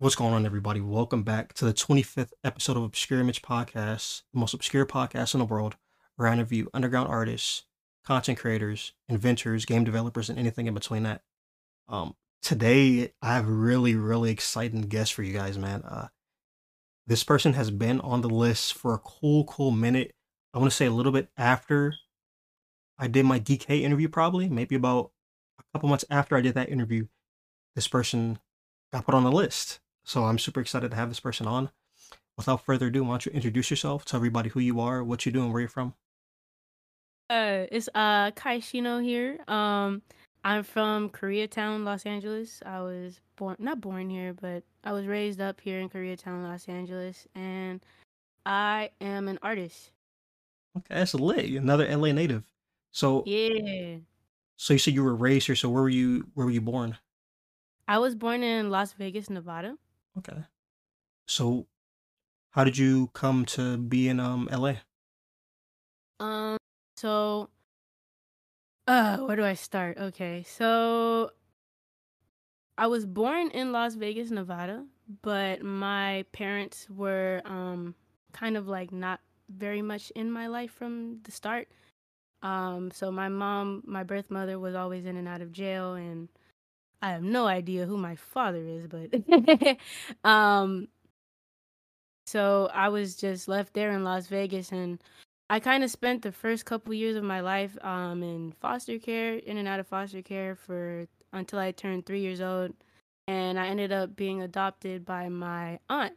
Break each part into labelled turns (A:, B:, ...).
A: What's going on, everybody? Welcome back to the 25th episode of Obscure Image Podcast, the most obscure podcast in the world, where I interview underground artists, content creators, inventors, game developers, and anything in between that. Um, today, I have really, really exciting guest for you guys, man. Uh, this person has been on the list for a cool, cool minute. I want to say a little bit after I did my DK interview, probably, maybe about a couple months after I did that interview. This person got put on the list. So I'm super excited to have this person on. Without further ado, why don't you introduce yourself? Tell everybody who you are, what you do, and where you're from.
B: Uh, it's uh Kaishino here. Um, I'm from Koreatown, Los Angeles. I was born, not born here, but I was raised up here in Koreatown, Los Angeles, and I am an artist.
A: Okay, that's lit. Another LA native. So
B: Yeah,
A: so you said you were raised here. So where were you where were you born?
B: I was born in Las Vegas, Nevada.
A: Okay. So how did you come to be in um LA?
B: Um, so uh, where do I start? Okay, so I was born in Las Vegas, Nevada, but my parents were um kind of like not very much in my life from the start. Um, so my mom, my birth mother was always in and out of jail and I have no idea who my father is, but um so I was just left there in Las Vegas and I kind of spent the first couple years of my life um in foster care, in and out of foster care for until I turned 3 years old and I ended up being adopted by my aunt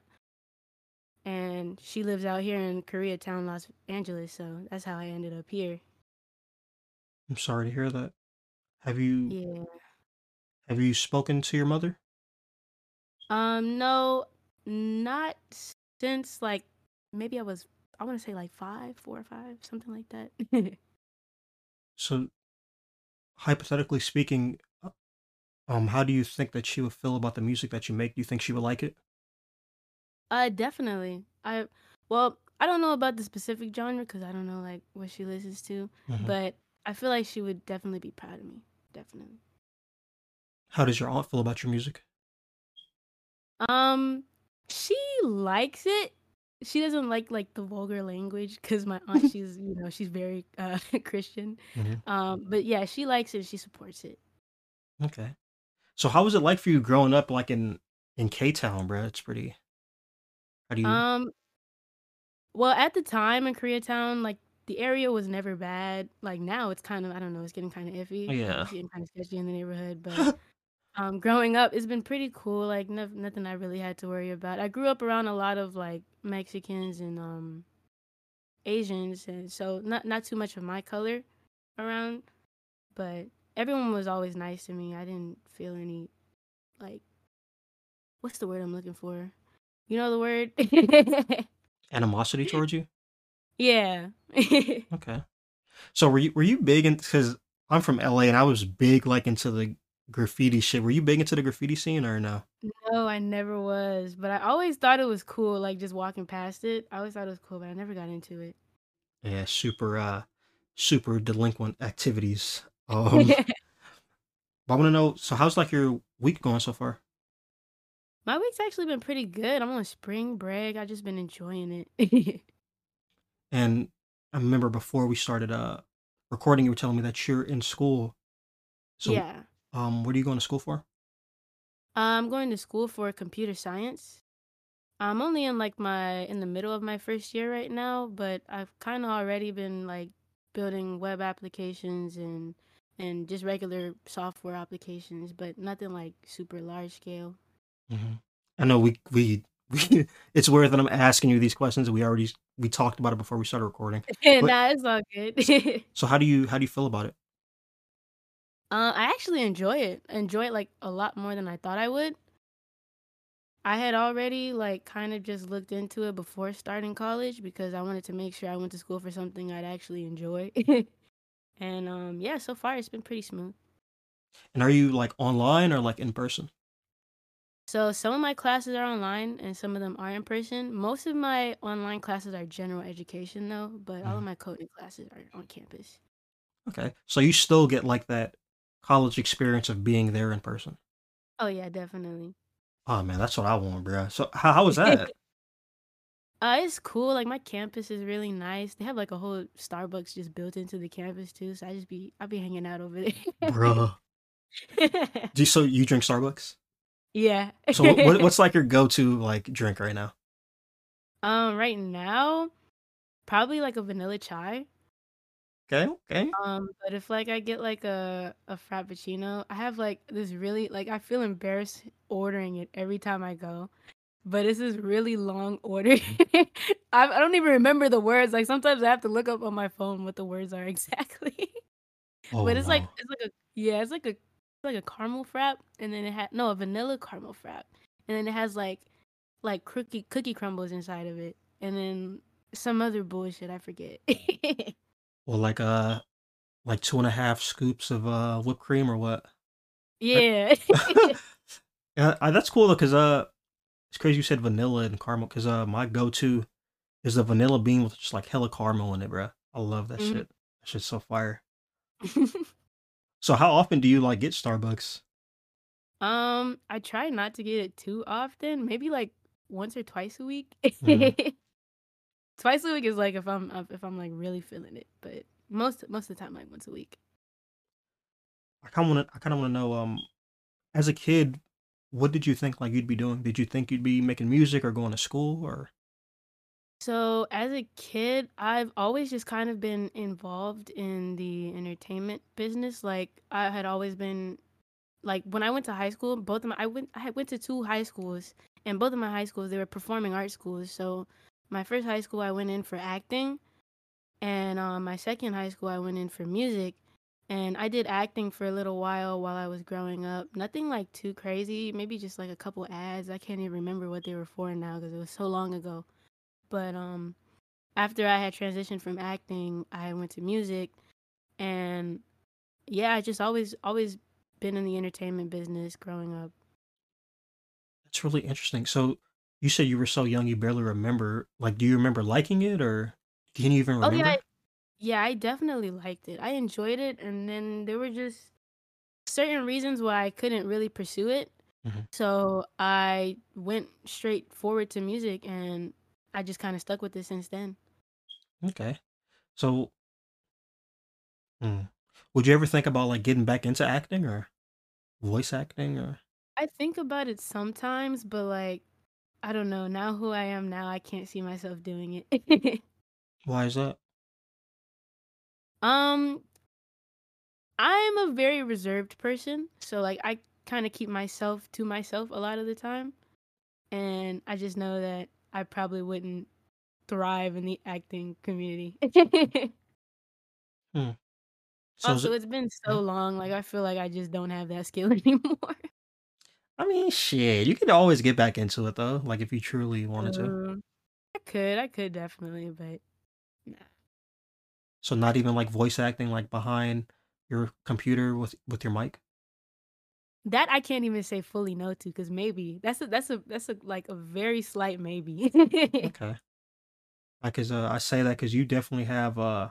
B: and she lives out here in Koreatown, Los Angeles, so that's how I ended up here.
A: I'm sorry to hear that. Have you
B: Yeah.
A: Have you spoken to your mother?
B: Um no, not since like maybe I was I want to say like 5, 4 or 5, something like that.
A: So hypothetically speaking, uh, um, how do you think that she would feel about the music that you make? Do you think she would like it?
B: Uh, definitely. I well, I don't know about the specific genre because I don't know like what she listens to,
A: hmm
B: but I feel like she would definitely be proud of me. Definitely.
A: How does your aunt feel about your music?
B: Um, she likes it. She doesn't like like the vulgar language because my aunt, she's you know she's very uh Christian.
A: hmm
B: Um, but yeah, she likes it. She supports it.
A: Okay. So how was it like for you growing up like in in K Town, bro? It's pretty. How do you?
B: Um, well, at the time in Koreatown, like the area was never bad. Like now, it's kind of I don't know, it's getting kind of iffy.
A: Yeah.
B: It's getting kind of sketchy in the neighborhood, but Um, growing up, it's been pretty cool. Like no, nothing I really had to worry about. I grew up around a lot of like Mexicans and um Asians, and so not not too much of my color around, but everyone was always nice to me. I didn't feel any like what's the word I'm looking for? You know the word?
A: Animosity towards you?
B: yeah.
A: Okay. So were you were you big in because I'm from LA and I was big like into the graffiti shit. Were you big into the graffiti scene or no?
B: No, I never was, but I always thought it was cool. Like just walking past it, I always thought it was cool, but I never got into it.
A: Yeah, super uh super delinquent activities. Um but I wanna know, so how's like your week going so far?
B: My week's actually been pretty good. I'm on spring break. I just been enjoying it.
A: And I remember before we started uh recording you were telling me that you're in school. So
B: yeah.
A: Um what are you going to school for?
B: I'm going to school for computer science. I'm only in like my in the middle of my first year right now, but I've kind of already been like building web applications and and just regular software applications, but nothing like super large scale.
A: hmm I know we we we it's weird that I'm asking you these questions. We already we talked about it before we started recording.
B: Nah, it's all good.
A: so how do you how do you feel about it?
B: Uh, I actually enjoy it. I enjoy it like a lot more than I thought I would. I had already like kind of just looked into it before starting college because I wanted to make sure I went to school for something I'd actually enjoy. And um yeah, so far it's been pretty smooth.
A: And are you like online or like in person?
B: So some of my classes are online and some of them are in person. Most of my online classes are general education though, but all of
A: Mhm.
B: my coding classes are on campus.
A: Okay. So you still get like that college experience of being there in person.
B: Oh yeah, definitely.
A: Oh man, that's what I want, bro. So how how was that?
B: Uh, it's cool. Like my campus is really nice. They have like a whole Starbucks just built into the campus too. So I just be I'll be hanging out over there, bro.
A: Do you, so you drink Starbucks?
B: yeah.
A: So what, what what's like your go-to like drink right now?
B: um right now, probably like a vanilla chai.
A: Okay, okay.
B: Um, but if like I get like a a frappuccino, I have like this really like I feel embarrassed ordering it every time I go. But it's this really long order. I I don't even remember the words. Like sometimes I have to look up on my phone what the words are exactly.
A: Oh
B: But it's like it's like a yeah, it's like a it's like a caramel frap, and then it had no a vanilla caramel frap, and then it has like like cookie cookie crumbles inside of it, and then some other bullshit I forget.
A: Well, like uh, like two and a half scoops of uh whipped cream or what?
B: Yeah.
A: yeah, I, that's cool though, cause uh, it's crazy you said vanilla and caramel, cause uh, my go-to is the vanilla bean with just like hella caramel in it, bro. I love that
B: Mhm.
A: shit. That shit's so fire. So how often do you like get Starbucks?
B: um, I try not to get it too often. Maybe like once or twice a week.
A: Mhm.
B: Twice a week is like if I'm if I'm like really feeling it, but most most of the time like once a week.
A: I kind of want to. I kind of want to know. Um, as a kid, what did you think like you'd be doing? Did you think you'd be making music or going to school or?
B: So as a kid, I've always just kind of been involved in the entertainment business. Like I had always been like when I went to high school, both of my I went I went to two high schools, and both of my high schools they were performing arts schools. So my first high school I went in for acting, and um, my second high school I went in for music. And I did acting for a little while while I was growing up. Nothing like too crazy, maybe just like a couple ads. I can't even remember what they were for now because it was so long ago. But um after I had transitioned from acting, I went to music and yeah, I just always always been in the entertainment business growing up.
A: That's really interesting. So you said you were so young you barely remember. Like, do you remember liking it or can you even
B: Oh yeah,
A: remember?
B: I, yeah, I definitely liked it. I enjoyed it and then there were just certain reasons why I couldn't really pursue it.
A: Mhm.
B: So I went straight forward to music and I just kind of stuck with it since then.
A: Okay. So, hmm. would you ever think about like getting back into acting or voice acting or?
B: I think about it sometimes, but like I don't know. Now who I am now, I can't see myself doing it.
A: Why is that?
B: um, I'm a very reserved person, so like I kind of keep myself to myself a lot of the time, and I just know that I probably wouldn't thrive in the acting community.
A: Hmm. So
B: also,
A: it?
B: it's been so long, like I feel like I just don't have that skill anymore.
A: I mean, shit. You could always get back into it though. Like if you truly wanted to.
B: Um, I could, I could definitely, but nah.
A: So not even like voice acting like behind your computer with with your mic.
B: That I can't even say fully no to, cause maybe that's a that's a that's a like a very slight maybe.
A: Okay. Because uh, I say that because you definitely have uh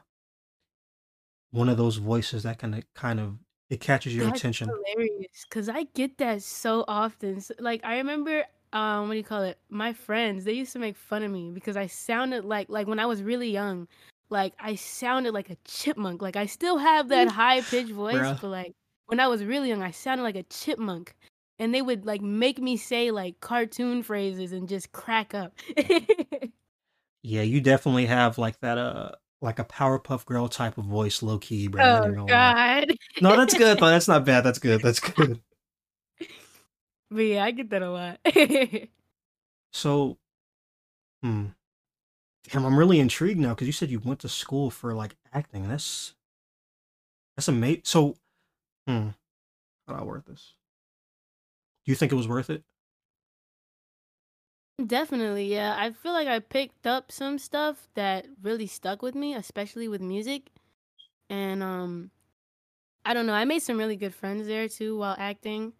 A: one of those voices that can kind of it catches your
B: That's
A: attention.
B: hilarious, cause I get that so often. S like, I remember, um, what do you call it? My friends, they used to make fun of me because I sounded like like, when I was really young, like, I sounded like a chipmunk. Like, I still have that high pitched voice,
A: Bruh.
B: but, like, when I was really young, I sounded like a chipmunk, and they would, like, make me say, like, cartoon phrases and just crack up.
A: Yeah, you definitely have like that uh like a Powerpuff Girl type of voice, low key, bro.
B: Oh
A: even gonna lie.
B: god.
A: No, that's good though. That's not bad. That's good. That's good.
B: But yeah, I get that a lot.
A: So, hmm. Damn, I'm really intrigued now because you said you went to school for like acting. That's that's amazing. So, hmm, how do I word this? Do you think it was worth it?
B: Definitely, yeah. I feel like I picked up some stuff that really stuck with me, especially with music. And um I don't know, I made some really good friends there too while acting.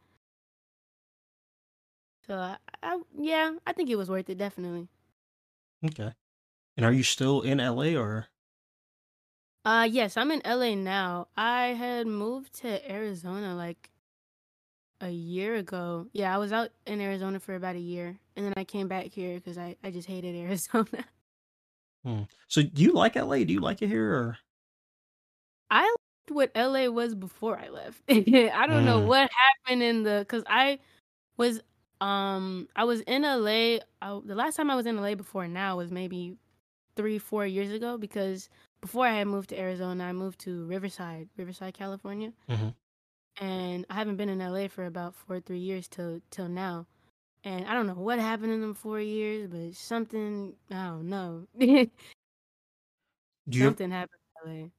B: So I, I yeah, I think it was worth it definitely.
A: Okay. And are you still in LA or?
B: Uh yes, I'm in LA now. I had moved to Arizona like a year ago. Yeah, I was out in Arizona for about a year, and then I came back here because I I just hated Arizona.
A: Hmm. So do you like LA? Do you like it here or?
B: I liked what LA was before I left. I don't know
A: Mm,
B: what happened in the because I was um I was in LA. I, the last time I was in LA before now was maybe three four years ago because before I had moved to Arizona, I moved to Riverside, Riverside, California,
A: mhm.
B: And I haven't been in LA for about four or three years till till now. And I don't know what happened in them four years, but something I don't know.
A: Do you?
B: something happened in LA.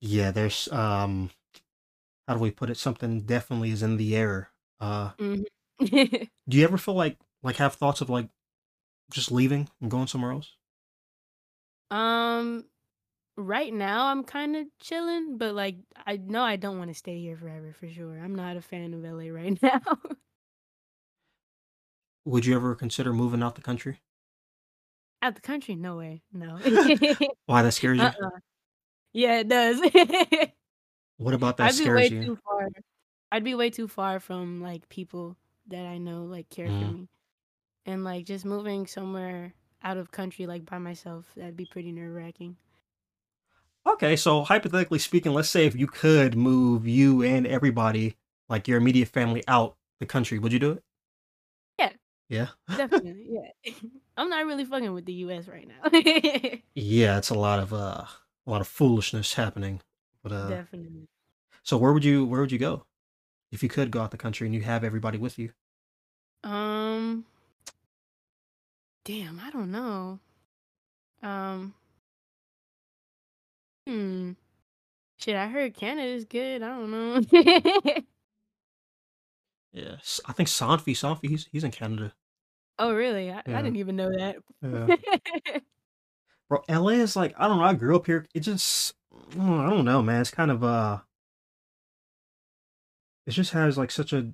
A: Yeah, there's um. How do we put it? Something definitely is in the air. Uh,
B: Mhm.
A: do you ever feel like like have thoughts of like just leaving and going somewhere else?
B: um, right now I'm kind of chilling, but like I know I don't want to stay here forever for sure. I'm not a fan of LA right now.
A: Would you ever consider moving out the country?
B: Out the country, no way, no.
A: Why that scares you?
B: uh-uh. Yeah, it does.
A: What about that
B: I'd be way
A: you?
B: too far. I'd be way too far from like people that I know like care for
A: Mm.
B: me, and like just moving somewhere out of country like by myself, that'd be pretty nerve wracking.
A: Okay, so hypothetically speaking, let's say if you could move you and everybody, like your immediate family, out the country, would you do it?
B: Yeah,
A: Yeah.
B: definitely. Yeah, I'm not really fucking with the U.S. right now.
A: Yeah, it's a lot of uh a lot of foolishness happening. But uh
B: definitely.
A: so where would you where would you go if you could go out the country and you have everybody with you?
B: Um, damn, I don't know. Um, hmm. Shit, I heard Canada's good. I don't know.
A: Yeah. I think Sanfi, Sanfi, he's he's in Canada.
B: oh, really? I, I
A: Yeah.
B: didn't even know that.
A: Yeah. Bro, LA is like I don't know, I grew up here. It just mm, I don't know, man. It's kind of uh it just has like such a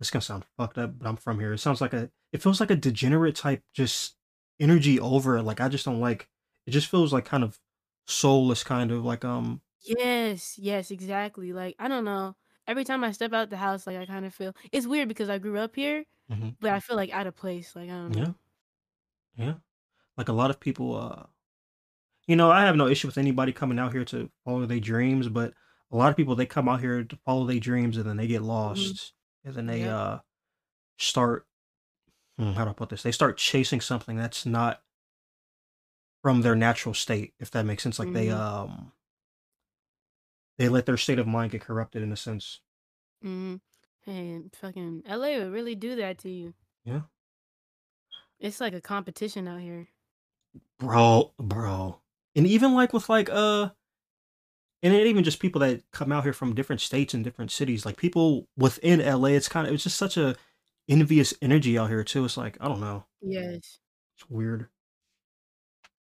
A: It's gonna sound fucked up, but I'm from here. It sounds like a it feels like a degenerate type just energy over it. Like I just don't like it just feels like kind of soulless kind of like um
B: Yes, yes, exactly. Like, I don't know. Every time I step out the house, like I kind of feel it's weird because I grew up here,
A: mhm.
B: but I feel like out of place. Like, I don't
A: yeah,
B: know.
A: yeah. Like a lot of people uh you know, I have no issue with anybody coming out here to follow their dreams, but a lot of people they come out here to follow their dreams and then they get
B: hmm
A: lost and then they
B: Yep.
A: uh start hmm, how do I put this? They start chasing something that's not from their natural state, if that makes sense. Like they
B: hmm
A: um they let their state of mind get corrupted in a sense.
B: Mm-hmm. And fucking LA would really do that to you.
A: Yeah.
B: It's like a competition out here.
A: Bro, bro. And even like with like uh and it even just people that come out here from different states and different cities, like people within LA, it's kind of it's just such a envious energy out here too. It's like, I don't know.
B: Yes.
A: It's weird.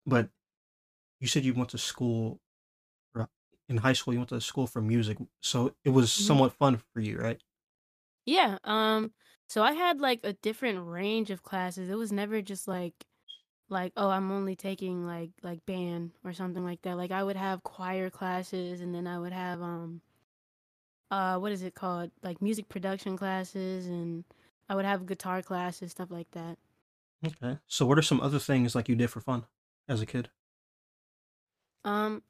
A: But you said you went to school or in high school you went to school for music. So it was
B: hmm
A: somewhat fun for you, right?
B: Yeah. Um. So I had like a different range of classes. It was never just like like oh I'm only taking like like band or something like that. Like I would have choir classes, and then I would have um uh what is it called like music production classes, and I would have guitar classes, stuff like that.
A: Okay. So what are some other things like you did for fun as a kid?
B: Um.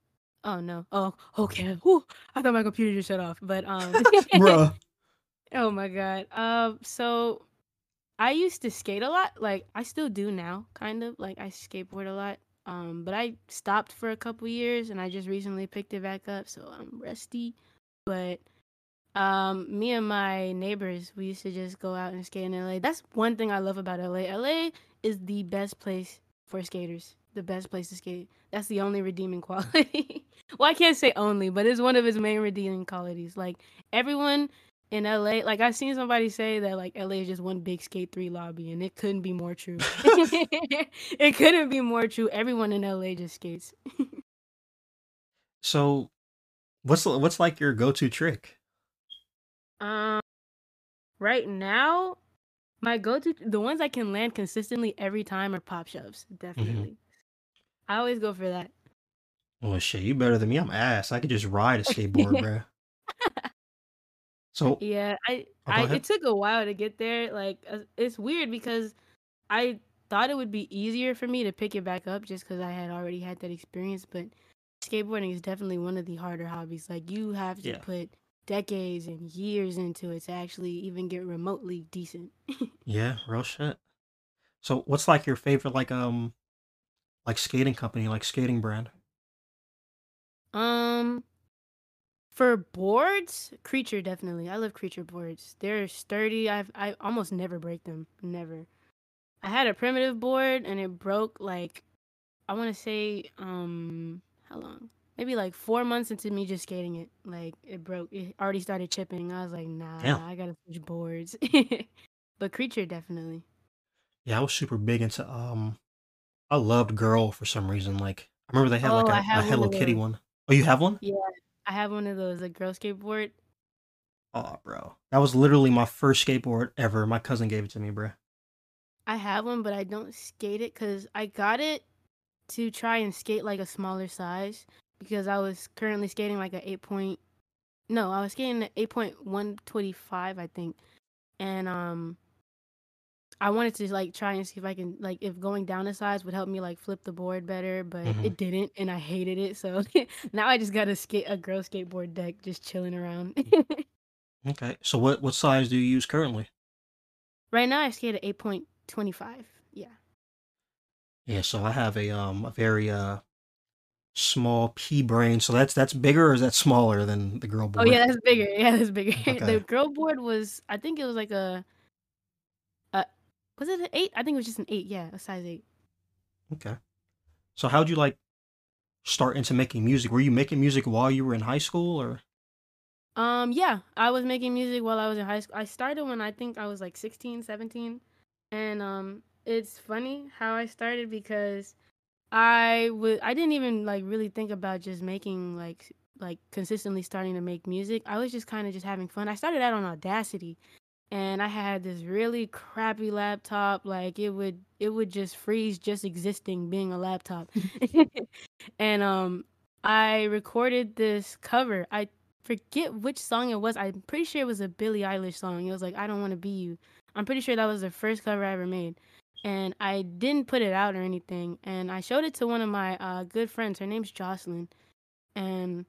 B: Oh no. Oh okay. Whew. I thought my computer just shut off. But um.
A: Bruh.
B: oh my god. Um. So I used to skate a lot. Like I still do now, kind of. Like I skateboard a lot. Um, but I stopped for a couple years and I just recently picked it back up, so I'm rusty. But um, me and my neighbors, we used to just go out and skate in LA. That's one thing I love about LA. LA is the best place for skaters. The best place to skate. That's the only redeeming quality. well, I can't say only, but it's one of his main redeeming qualities. Like everyone in LA, like I've seen somebody say that like LA is just one big skate three lobby, and it couldn't be more true. it couldn't be more true. Everyone in LA just skates.
A: So what's what's like your go-to trick?
B: Um, right now, my go-to, the ones I can land consistently every time are pop shoves.
A: hmm
B: Definitely, I always go for that.
A: Well, shit, you better than me. I'm ass. I could just ride a skateboard, bro. So
B: Yeah, I
A: oh,
B: I it took a while to get there. Like uh, it's weird because I thought it would be easier for me to pick it back up just because I had already had that experience. But skateboarding is definitely one of the harder hobbies. Like you have to
A: Yeah.
B: put decades and years into it to actually even get remotely decent.
A: Yeah, real shit. So what's like your favorite like um like skating company, like skating brand?
B: Um, for boards, Creature definitely. I love Creature boards. They're sturdy. I've I almost never break them. Never. I had a primitive board and it broke like I want to say um how long? Maybe like 4 months into me just skating it. Like it broke. It already started chipping. I was like,
A: Damn.
B: "Nah, I got to switch boards." but Creature definitely.
A: Yeah, I was super big into um I loved Girl for some reason. Like I remember they had like
B: Oh, I
A: a, a
B: have one
A: Hello
B: of
A: Kitty
B: those.
A: one. Oh, you have one?
B: Yeah, I have one of those, a girl skateboard.
A: Oh, bro. That was literally my first skateboard ever. My cousin gave it to me, bro.
B: I have one, but I don't skate it because I got it to try and skate like a smaller size because I was currently skating like a 8 point no, I was skating an 8.125 I think. And um I wanted to like try and see if I can like if going down a size would help me like flip the board better, but
A: hmm
B: it didn't and I hated it. So now I just got a skate a girl skateboard deck just chilling around.
A: Okay. So what what size do you use currently?
B: right now I skate at 8.25. Yeah.
A: Yeah, so I have a um a very uh small pea brain. So that's that's bigger or is that smaller than the girl board?
B: Oh
A: board?
B: yeah, that's bigger. Yeah, that's bigger. The
A: Okay.
B: girl board was I think it was like a was it an eight? I think it was just an eight. Yeah, a size eight.
A: Okay. So how'd you like start into making music? Were you making music while you were in high school or?
B: Um, yeah, I was making music while I was in high school. I started when I think I was like 16, 17. And um, it's funny how I started because I would I didn't even like really think about just making like like consistently starting to make music. I was just kind of just having fun. I started out on Audacity and I had this really crappy laptop like it would it would just freeze just existing being a laptop. and um I recorded this cover. I forget which song it was. I'm pretty sure it was a Billie Eilish song. It was like I don't want to be you. I'm pretty sure that was the first cover I ever made. And I didn't put it out or anything. And I showed it to one of my uh, good friends. Her name's Jocelyn. And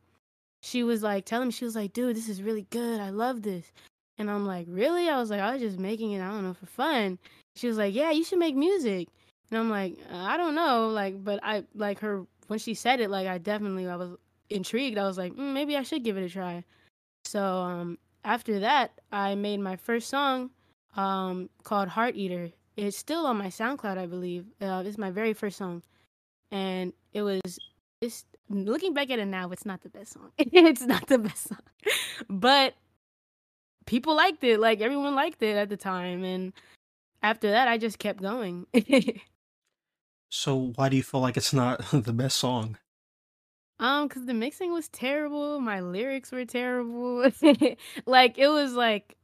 B: she was like telling me, she was like, dude, this is really good. I love this. And I'm like, really? I was like, I was just making it, I don't know, for fun. She was like, yeah, you should make music. And I'm like, "Uh, I don't know. Like, but I, like her, when she said it, like, I definitely, I was intrigued. I was like, mm, maybe I should give it a try. So, um, after that, I made my first song, um, called Heart Eater. It's still on my SoundCloud, I believe. Uh, it's my very first song. And it was, it's, looking back at it now, it's not the best song. it's not the best song. But people liked it. Like everyone liked it at the time. And after that, I just kept going.
A: So why do you feel like it's not the best song?
B: um, because the mixing was terrible. My lyrics were terrible. like it was like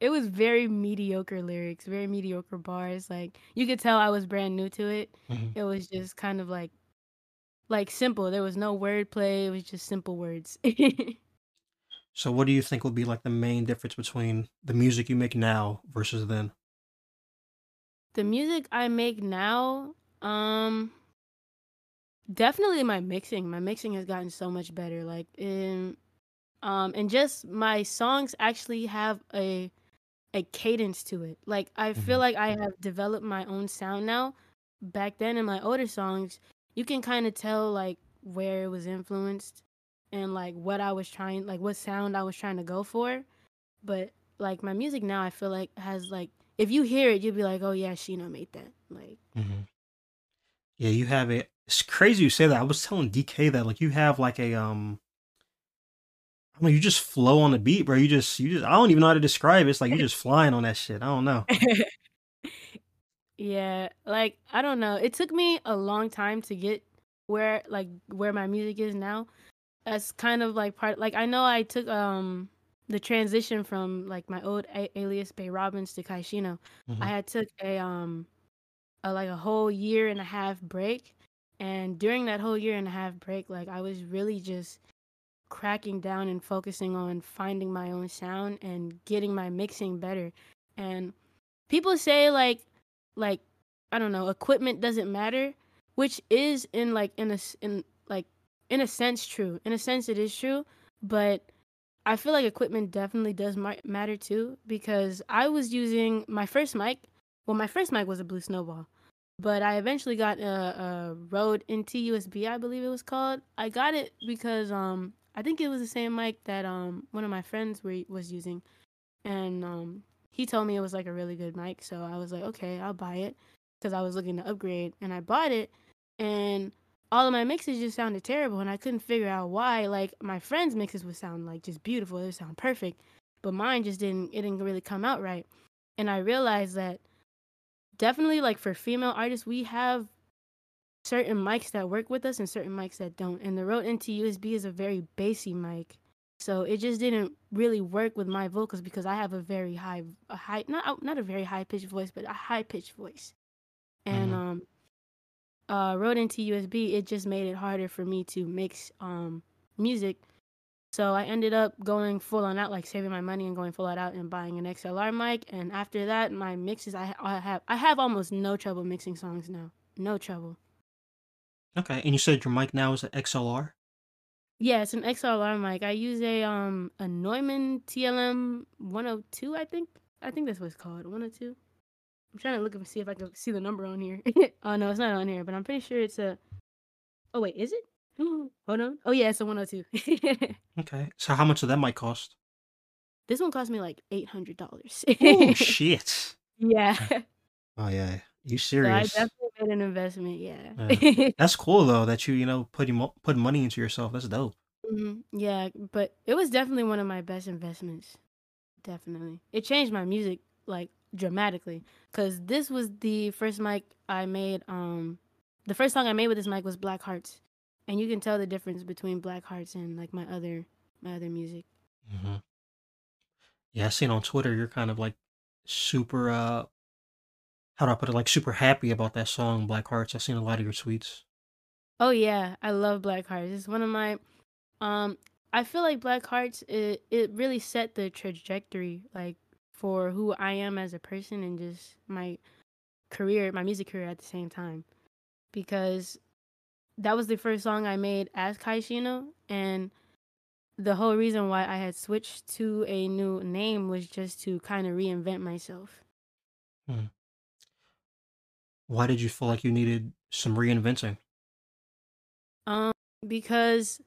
B: it was very mediocre lyrics, very mediocre bars. Like you could tell I was brand new to it.
A: Mhm.
B: It was just kind of like like simple. There was no wordplay. It was just simple words.
A: So what do you think would be like the main difference between the music you make now versus then?
B: the music I make now, um, definitely my mixing. My mixing has gotten so much better. Like in um and just my songs actually have a a cadence to it. Like I feel
A: Mhm.
B: like I have developed my own sound now. Back then in my older songs, you can kind of tell like where it was influenced and like what I was trying like what sound I was trying to go for. But like my music now I feel like has like if you hear it you'll be like, "Oh yeah, Sheena made that." Like
A: Mhm. Yeah, you have it. It's crazy you say that. I was telling DK that like you have like a um I don't you just flow on the beat, bro. You just you just I don't even know how to describe it. It's like you're just flying on that shit. I don't know.
B: Yeah, like I don't know. It took me a long time to get where like where my music is now. That's kind of like part like I know I took um the transition from like my old a- alias Bae Robins to Kaishino. I
A: Mhm.
B: had took a um a like a whole year and a half break and during that whole year and a half break like I was really just cracking down and focusing on finding my own sound and getting my mixing better. And people say like like I don't know, equipment doesn't matter, which is in like in a in in a sense true. In a sense it is true, but I feel like equipment definitely does matter too because I was using my first mic. Well, my first mic was a Blue Snowball, but I eventually got a, a Rode NT USB, I believe it was called. I got it because um I think it was the same mic that um one of my friends were, was using, and um he told me it was like a really good mic, so I was like, okay, I'll buy it because I was looking to upgrade, and I bought it, and all of my mixes just sounded terrible, and I couldn't figure out why. Like my friends' mixes would sound like just beautiful, it would sound perfect, but mine just didn't. It didn't really come out right, and I realized that definitely like for female artists, we have certain mics that work with us and certain mics that don't. And the Rode NT USB is a very bassy mic. So it just didn't really work with my vocals because I have a very high a high not not a very high pitched voice, but a high pitched voice. And mm-hmm. um uh Rode NT USB, it just made it harder for me to mix um music. So I ended up going full on out, like saving my money and going full on out and buying an XLR mic. And after that, my mixes, I, I have I have almost no trouble mixing songs now. No trouble.
A: Okay, and you said your mic now is an XLR.
B: Yeah, it's an XLR mic. I use a um a Neumann TLM 102. I think I think that's what it's called. 102. I'm trying to look and see if I can see the number on here. oh no, it's not on here, but I'm pretty sure it's a. Oh wait, is it? Hold on. Oh yeah, it's a 102.
A: okay, so how much did that might cost?
B: This one cost me like eight hundred dollars.
A: oh shit.
B: Yeah.
A: Oh yeah, you serious?
B: So I definitely made an investment. Yeah.
A: yeah. That's cool though that you you know putting put money into yourself. That's dope.
B: Mm-hmm. Yeah, but it was definitely one of my best investments. Definitely, it changed my music like dramatically. Cause this was the first mic I made. Um, the first song I made with this mic was Black Hearts, and you can tell the difference between Black Hearts and like my other my other music.
A: Mm-hmm. Yeah, I seen on Twitter you're kind of like super uh how do I put it, like super happy about that song, Black Hearts. I've seen a lot of your tweets.
B: Oh yeah, I love Black Hearts. It's one of my um I feel like Black Hearts it, it really set the trajectory like for who I am as a person and just my career, my music career at the same time. Because that was the first song I made as Kaishino and the whole reason why I had switched to a new name was just to kind of reinvent myself.
A: Hmm. Why did you feel like you needed some reinventing?
B: Um, because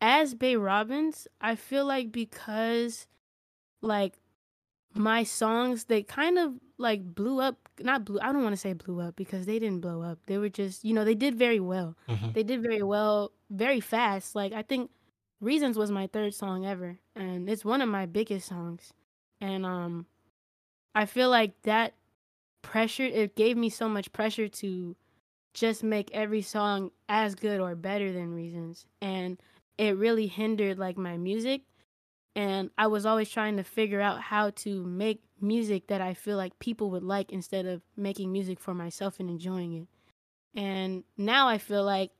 B: as Bay Robbins, I feel like because like my songs they kind of like blew up not blew I don't want to say blew up because they didn't blow up. They were just, you know, they did very well. Mm-hmm. They did very well very fast. Like I think Reasons was my third song ever and it's one of my biggest songs. And um I feel like that pressure it gave me so much pressure to just make every song as good or better than reasons and it really hindered like my music and i was always trying to figure out how to make music that i feel like people would like instead of making music for myself and enjoying it and now i feel like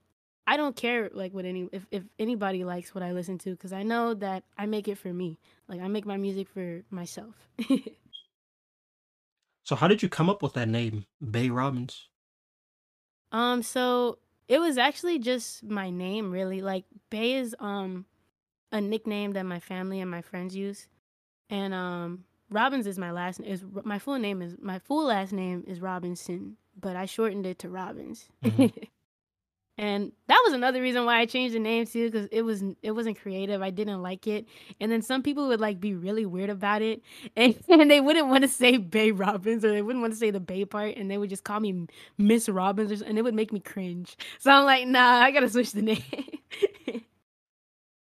B: i don't care like what any if, if anybody likes what i listen to because i know that i make it for me like i make my music for myself
A: So how did you come up with that name, Bae Robins?
B: Um, so it was actually just my name, really. Like Bae is um a nickname that my family and my friends use, and um Robins is my last is my full name is my full last name is Robinson, but I shortened it to Robins. Mm-hmm. and that was another reason why I changed the name too, because it was it wasn't creative. I didn't like it, and then some people would like be really weird about it, and, and they wouldn't want to say Bae Robins or they wouldn't want to say the Bae part, and they would just call me Miss Robins, and it would make me cringe. So I'm like, nah, I gotta switch the name.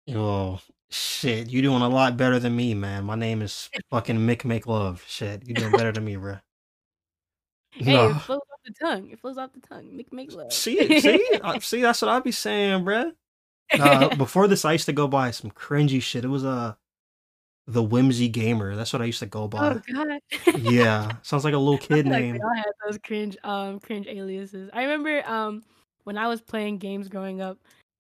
A: oh shit, You're doing a lot better than me, man. My name is fucking Mick Make Love. Shit, You're doing better than me, bro.
B: Hey, no the tongue. It flows off the tongue. Make make love.
A: See, see, see. That's what I be saying, bruh. Uh, before this, I used to go by some cringy shit. It was uh, the whimsy gamer. That's what I used to go by.
B: Oh god.
A: yeah, sounds like a little kid
B: like
A: name.
B: I had those cringe um cringe aliases. I remember um when I was playing games growing up,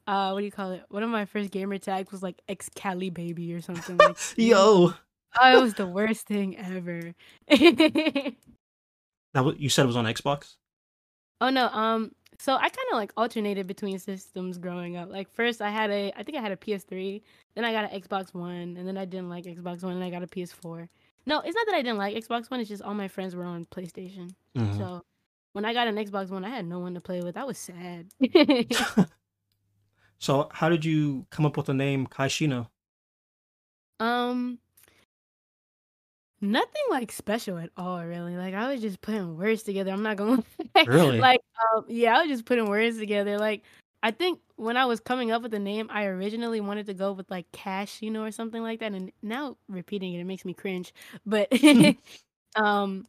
B: uh what do you call it? One of my first gamer tags was like Excali baby or something like
A: Yo.
B: Oh, it was the worst thing ever.
A: That what you said it was on Xbox?
B: oh no, um so I kind of like alternated between systems growing up. Like first I had a I think I had a PS3, then I got an Xbox 1, and then I didn't like Xbox 1 and I got a PS4. No, it's not that I didn't like Xbox 1, it's just all my friends were on PlayStation.
A: Mhm.
B: So when I got an Xbox One, I had no one to play with. I was sad.
A: So how did you come up with the name Kaishino?
B: um, nothing like special at all, really. Like I was just putting words together. I'm not gonna.
A: Really?
B: like, um, yeah, I was just putting words together. Like I think when I was coming up with the name, I originally wanted to go with like Cash, you know, or something like that. And now repeating it, it makes me cringe. But um.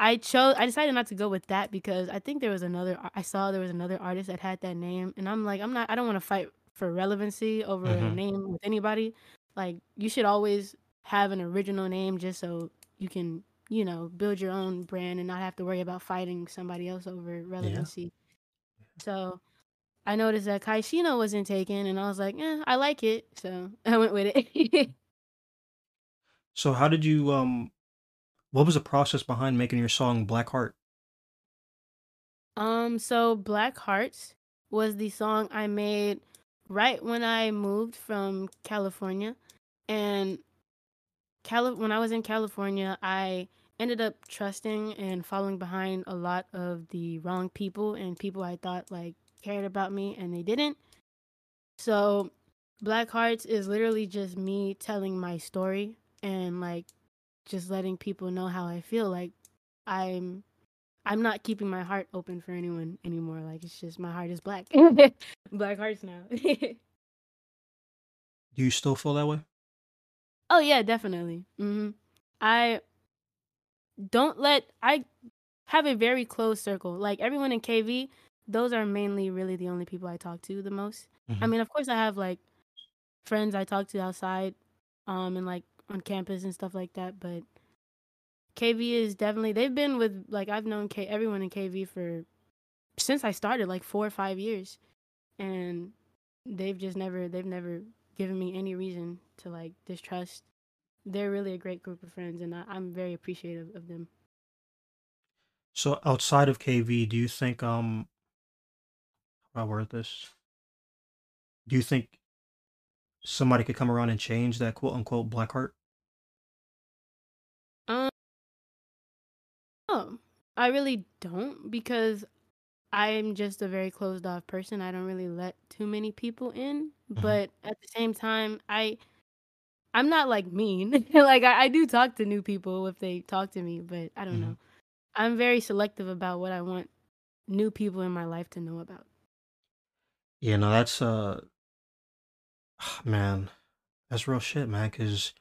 B: I chose. I decided not to go with that because I think there was another. I saw there was another artist that had that name, and I'm like, I'm not. I don't want to fight for relevancy over a
A: Mhm.
B: name with anybody. Like, you should always have an original name just so you can, you know, build your own brand and not have to worry about fighting somebody else over relevancy. So I noticed that Kaishino wasn't taken, and I was like, eh, I like it, so I went with it.
A: So how did you um what was the process behind making your song Black Heart?
B: Um, so Black Hearts was the song I made right when I moved from California. And Cali- when I was in California, I ended up trusting and following behind a lot of the wrong people and people I thought like cared about me and they didn't. So Black Hearts is literally just me telling my story and like just letting people know how I feel like I'm I'm not keeping my heart open for anyone anymore. Like it's just my heart is black. black hearts now.
A: Do you still feel that way?
B: oh yeah, definitely. Mm-hmm. I don't let I have a very close circle. Like everyone in KV, those are mainly really the only people I talk to the most. I
A: Mhm.
B: mean, of course I have like friends I talk to outside um and like on campus and stuff like that, but KV is definitely they've been with like I've known K everyone in KV for since I started like 4 or 5 years and they've just never they've never given me any reason to like distrust. They're really a great group of friends and I, I'm very appreciative of them.
A: So outside of KV, do you think um how do I word this? Do you think somebody could come around and change that quote unquote black heart?
B: I really don't because I'm just a very closed off person. I don't really let too many people in,
A: Mhm.
B: but at the same time, I I'm not like mean. like I, I do talk to new people if they talk to me, but I don't
A: Mhm.
B: know. I'm very selective about what I want new people in my life to know about.
A: Yeah, no, that's uh man, that's real shit, man, cuz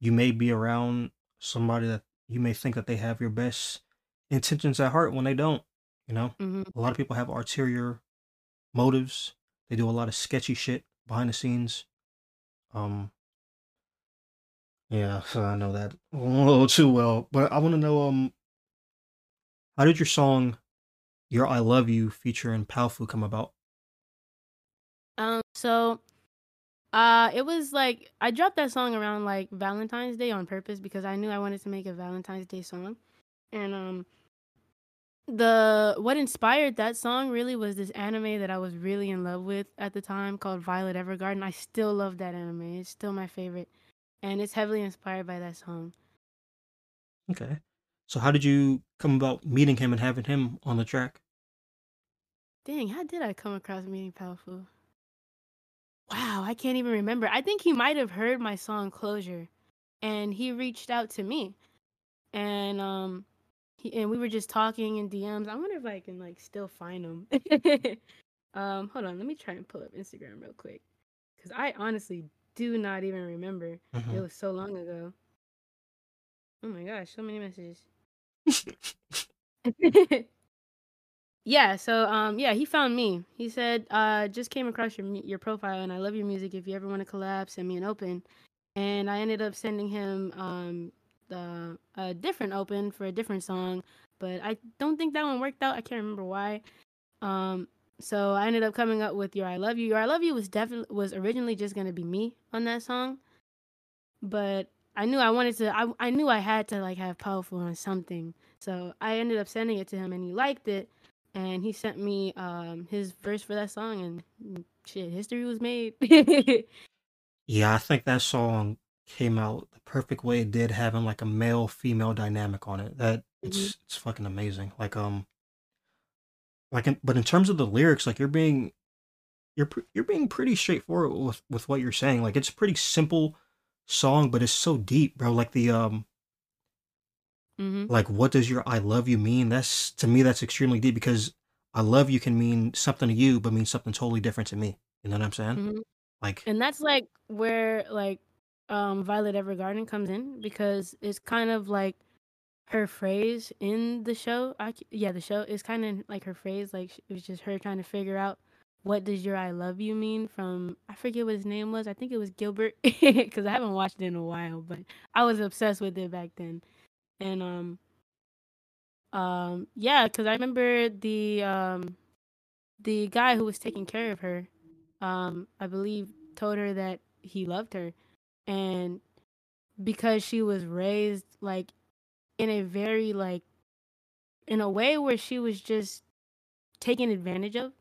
A: you may be around somebody that you may think that they have your best intentions at heart when they don't, you know?
B: hmm
A: A lot of people have ulterior motives. They do a lot of sketchy shit behind the scenes. Um yeah, so I know that a little too well. But I want to know um how did your song Your I Love You featuring Powfu come about?
B: Um, so uh it was like I dropped that song around like Valentine's Day on purpose because I knew I wanted to make a Valentine's Day song. And um the what inspired that song really was this anime that I was really in love with at the time called Violet Evergarden. I still love that anime. It's still my favorite. And it's heavily inspired by that song.
A: Okay. So how did you come about meeting him and having him on the track?
B: Dang, how did I come across meeting Powfu? Wow, I can't even remember. I think he might have heard my song Closure and he reached out to me. And um he, and we were just talking in DMs. I wonder if I can like still find him. um hold on, let me try and pull up Instagram real quick cuz I honestly do not even remember. It
A: Mhm.
B: was so long ago. Oh my gosh, so many messages. yeah, so um yeah, he found me. He said, "Uh just came across your your profile and I love your music. If you ever want to collab, send me an open." And I ended up sending him um the a different open for a different song, but I don't think that one worked out. I can't remember why. Um so I ended up coming up with "Your I Love You." "Your I Love You" was definitely was originally just gonna be me on that song, but I knew I wanted to. I I knew I had to like have Powfu on something, so I ended up sending it to him, and he liked it, and he sent me um his verse for that song, and mm, shit, history was made.
A: Yeah, I think that song came out the perfect way it did, having like a male female dynamic on it. That it's it's fucking amazing. Like um, like in, but in terms of the lyrics, like you're being you're you're being pretty straightforward with with what you're saying. Like it's a pretty simple song, but it's so deep, bro. Like the um,
B: Mhm.
A: like what does your I love you mean? That's to me that's extremely deep because I love you can mean something to you, but mean something totally different to me. You know what I'm saying?
B: Mhm.
A: Like
B: And that's like where like um Violet Evergarden comes in because it's kind of like her phrase in the show. I, yeah, the show is kind of like her phrase. Like it was just her trying to figure out what does your "I love you" mean from I forget what his name was. I think it was Gilbert because I haven't watched it in a while, but I was obsessed with it back then. And um um yeah, because I remember the um the guy who was taking care of her, um, I believe, told her that he loved her, and because she was raised like in a very like in a way where she was just taken advantage of,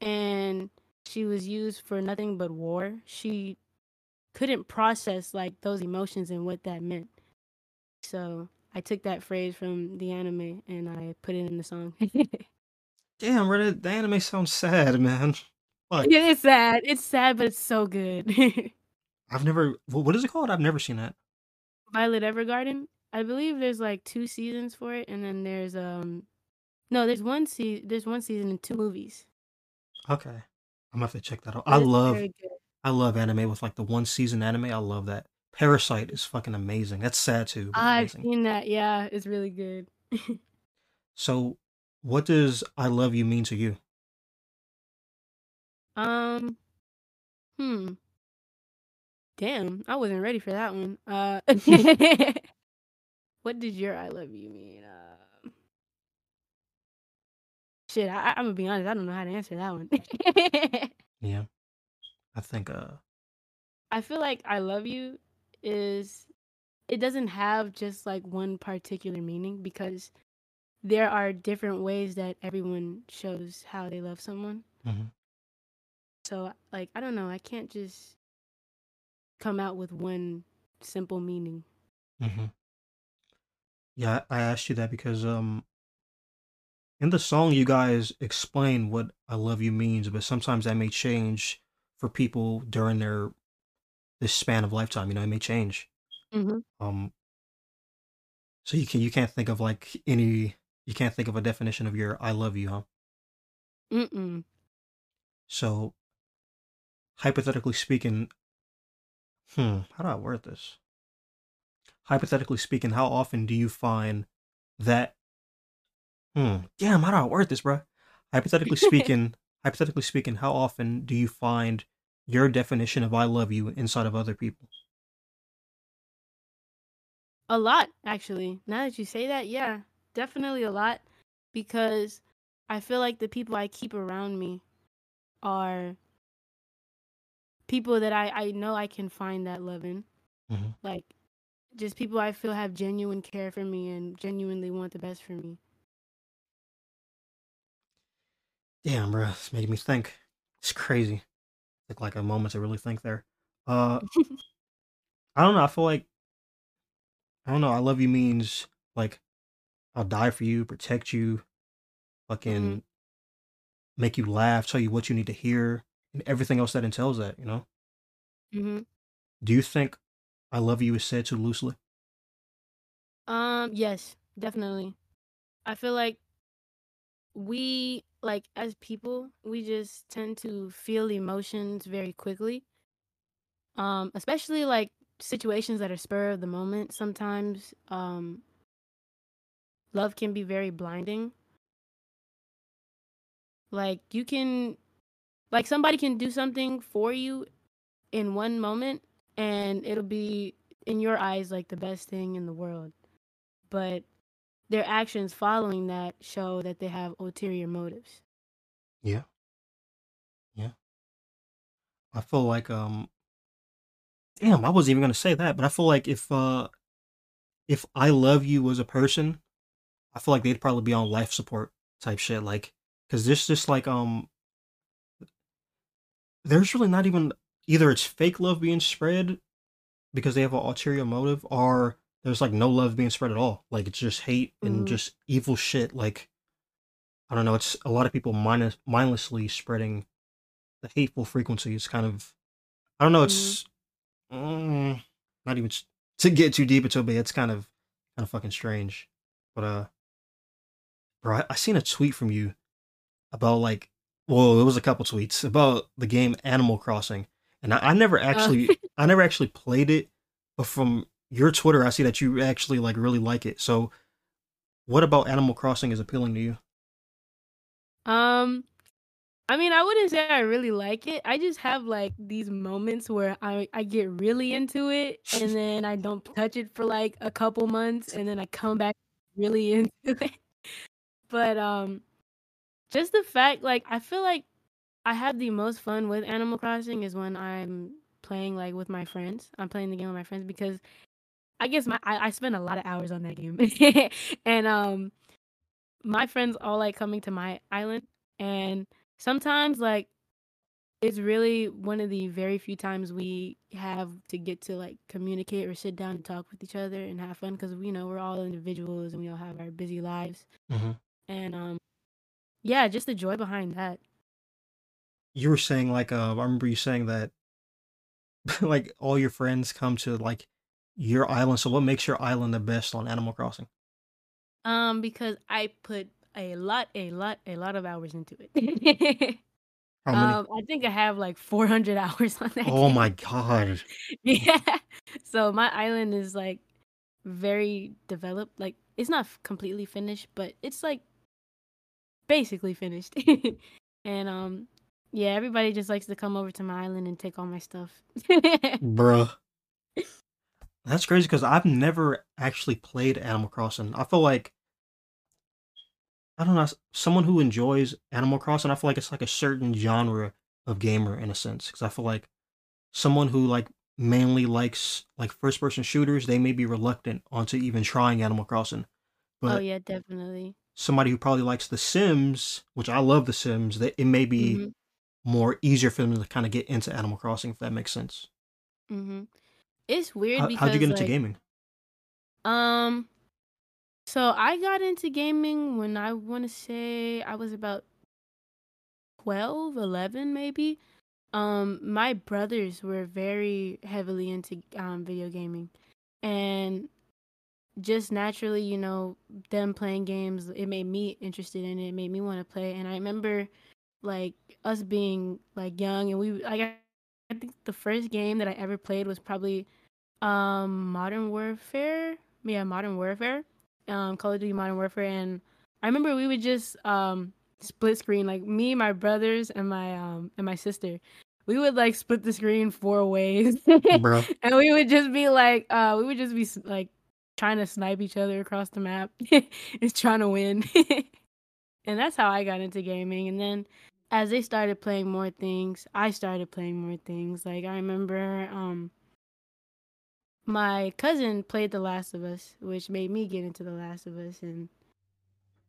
B: and she was used for nothing but war. She couldn't process like those emotions and what that meant. So I took that phrase from the anime and I put it in the song.
A: damn, the, the anime sounds sad, man. Fuck.
B: Yeah, it's sad. It's sad, but it's so good.
A: I've never. wh- What is it called? I've never seen that.
B: Violet Evergarden. I believe there's like two seasons for it, and then there's um, no, there's one se- there's one season and two movies.
A: Okay, I'm gonna have to check that out.
B: But
A: I
B: it's
A: love,
B: very good.
A: I love anime with like the one season anime. I love that. Parasite is fucking amazing. That's sad too, but
B: I've
A: amazing.
B: seen that. Yeah, it's really good.
A: So, what does "I love you" mean to you?
B: um, hmm. Damn, I wasn't ready for that one. Uh, what did your "I love you" mean? Uh, shit, I, I'm gonna be honest. I don't know how to answer that one.
A: Yeah, I think. Uh,
B: I feel like I love you is it doesn't have just like one particular meaning because there are different ways that everyone shows how they love someone.
A: mhm.
B: So like I don't know, I can't just come out with one simple meaning.
A: hmm Yeah, I I asked you that because um, in the song you guys explain what "I love you" means, but sometimes that may change for people during their this span of lifetime. You know, it may change.
B: Mm-hmm.
A: Um, so you can you can't think of like any you can't think of a definition of your "I love you," huh?
B: Mm-mm.
A: So hypothetically speaking, hmm, how do I word this? Hypothetically speaking, how often do you find that? Hmm, damn, how do I word this, bro? Hypothetically speaking, hypothetically speaking, how often do you find your definition of "I love you" inside of other people?
B: A lot, actually. Now that you say that, yeah, definitely a lot. Because I feel like the people I keep around me are people that I, I know I can find that love in.
A: Mhm.
B: Like, just people I feel have genuine care for me and genuinely want the best for me.
A: Damn, bro, it's making me think. It's crazy. Took like a moment to really think there. Uh, I don't know. I feel like I don't know. I love you means like I'll die for you, protect you, fucking make you laugh, tell you what you need to hear, everything else that entails that. You know?
B: hmm
A: Do you think I love you is said too loosely?
B: Um, yes, definitely. I feel like we, like, as people, we just tend to feel emotions very quickly. Um, especially like situations that are spur of the moment. Sometimes, um, love can be very blinding. Like, you can, like, somebody can do something for you in one moment, and it'll be, in your eyes, like the best thing in the world. But their actions following that show that they have ulterior motives.
A: Yeah. Yeah. I feel like um damn, I wasn't even gonna say that, but I feel like if uh if I love you as a person, I feel like they'd probably be on life support type shit, like because this just like um there's really not even either it's fake love being spread because they have an ulterior motive, or there's like no love being spread at all. Like it's just hate and
B: Mhm.
A: just evil shit. Like I don't know, it's a lot of people mindless, mindlessly spreading the hateful frequency. frequencies. Kind of, I don't know. It's mm, not even to get too deep into it, it's kind of kind of fucking strange. But uh, bro, I, I seen a tweet from you about like, well, it was a couple tweets about the game Animal Crossing, and I, I never
B: Uh,
A: actually, I never actually played it, but from your Twitter, I see that you actually like really like it. So, what about Animal Crossing is appealing to you?
B: um, I mean, I wouldn't say I really like it. I just have like these moments where I I get really into it and then I don't touch it for like a couple months and then I come back really into it. But um just the fact like I feel like I have the most fun with Animal Crossing is when I'm playing like with my friends. I'm playing the game with my friends because I guess my I, I spend a lot of hours on that game. and um my friends all like coming to my island and sometimes like it's really one of the very few times we have to get to like communicate or sit down and talk with each other and have fun because you know we're all individuals and we all have our busy lives
A: Mm-hmm.
B: and um yeah just the joy behind that
A: You were saying like, uh, I remember you saying that like all your friends come to like your island. So, what makes your island the best on Animal Crossing?
B: um because i put a lot a lot a lot of hours into it
A: How many?
B: um i think i have like 400 hours on that
A: oh
B: game.
A: my god!
B: yeah so my island is like very developed like it's not completely finished but it's like basically finished and um yeah everybody just likes to come over to my island and take all my stuff
A: Bruh. That's crazy because I've never actually played Animal Crossing. I feel like I don't know someone who enjoys Animal Crossing. I feel like it's like a certain genre of gamer in a sense because I feel like someone who like mainly likes like first person shooters, they may be reluctant onto even trying Animal Crossing.
B: oh yeah definitely
A: somebody who probably likes The Sims, which I love The Sims, that it may be
B: hmm
A: more easier for them to kind of get into Animal Crossing if that makes sense.
B: Mm-hmm. it's weird
A: How,
B: because
A: how'd you get into gaming?
B: um so i got into gaming when i want to say i was about 12 11 maybe um my brothers were very heavily into um video gaming and just naturally you know them playing games it made me interested in it, it made me want to play and i remember like us being like young and we like i think the first game that i ever played was probably um modern warfare yeah modern warfare um call of duty modern warfare and i remember we would just um split screen like me my brothers and my um and my sister we would like split the screen four ways and we would just be like uh we would just be like trying to snipe each other across the map is trying to win. And that's how i got into gaming. And then as they started playing more things i started playing more things. Like i remember um my cousin played the last of us which made me get into the last of us. And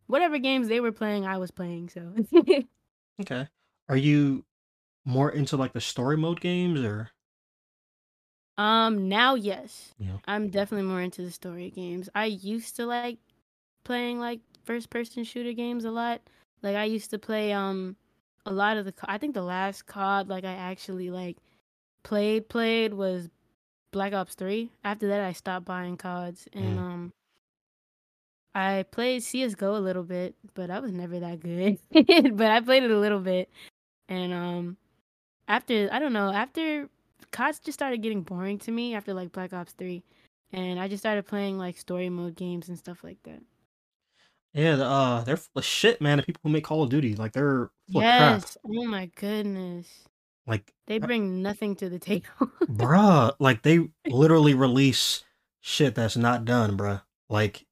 B: whatever games they were playing i was playing so.
A: Okay. Are you more into like the story mode games or
B: um now yes.
A: Yeah.
B: i'm definitely more into the story games. I used to like playing like first person shooter games a lot. Like i used to play um a lot of the i think the last cod like i actually like played played was black ops 3 after that i stopped buying cods and
A: Mm.
B: um i played csgo a little bit but i was never that good. But i played it a little bit. And um after I don't know, after CODs just started getting boring to me after like Black Ops 3. And I just started playing like story mode games and stuff like that.
A: Yeah, the, uh they're full of shit, man. The people who make Call of Duty, like they're full of crap.
B: Yes. Oh my goodness.
A: Like
B: They bring nothing to the table.
A: bruh, like they literally release shit that's not done, bruh. Like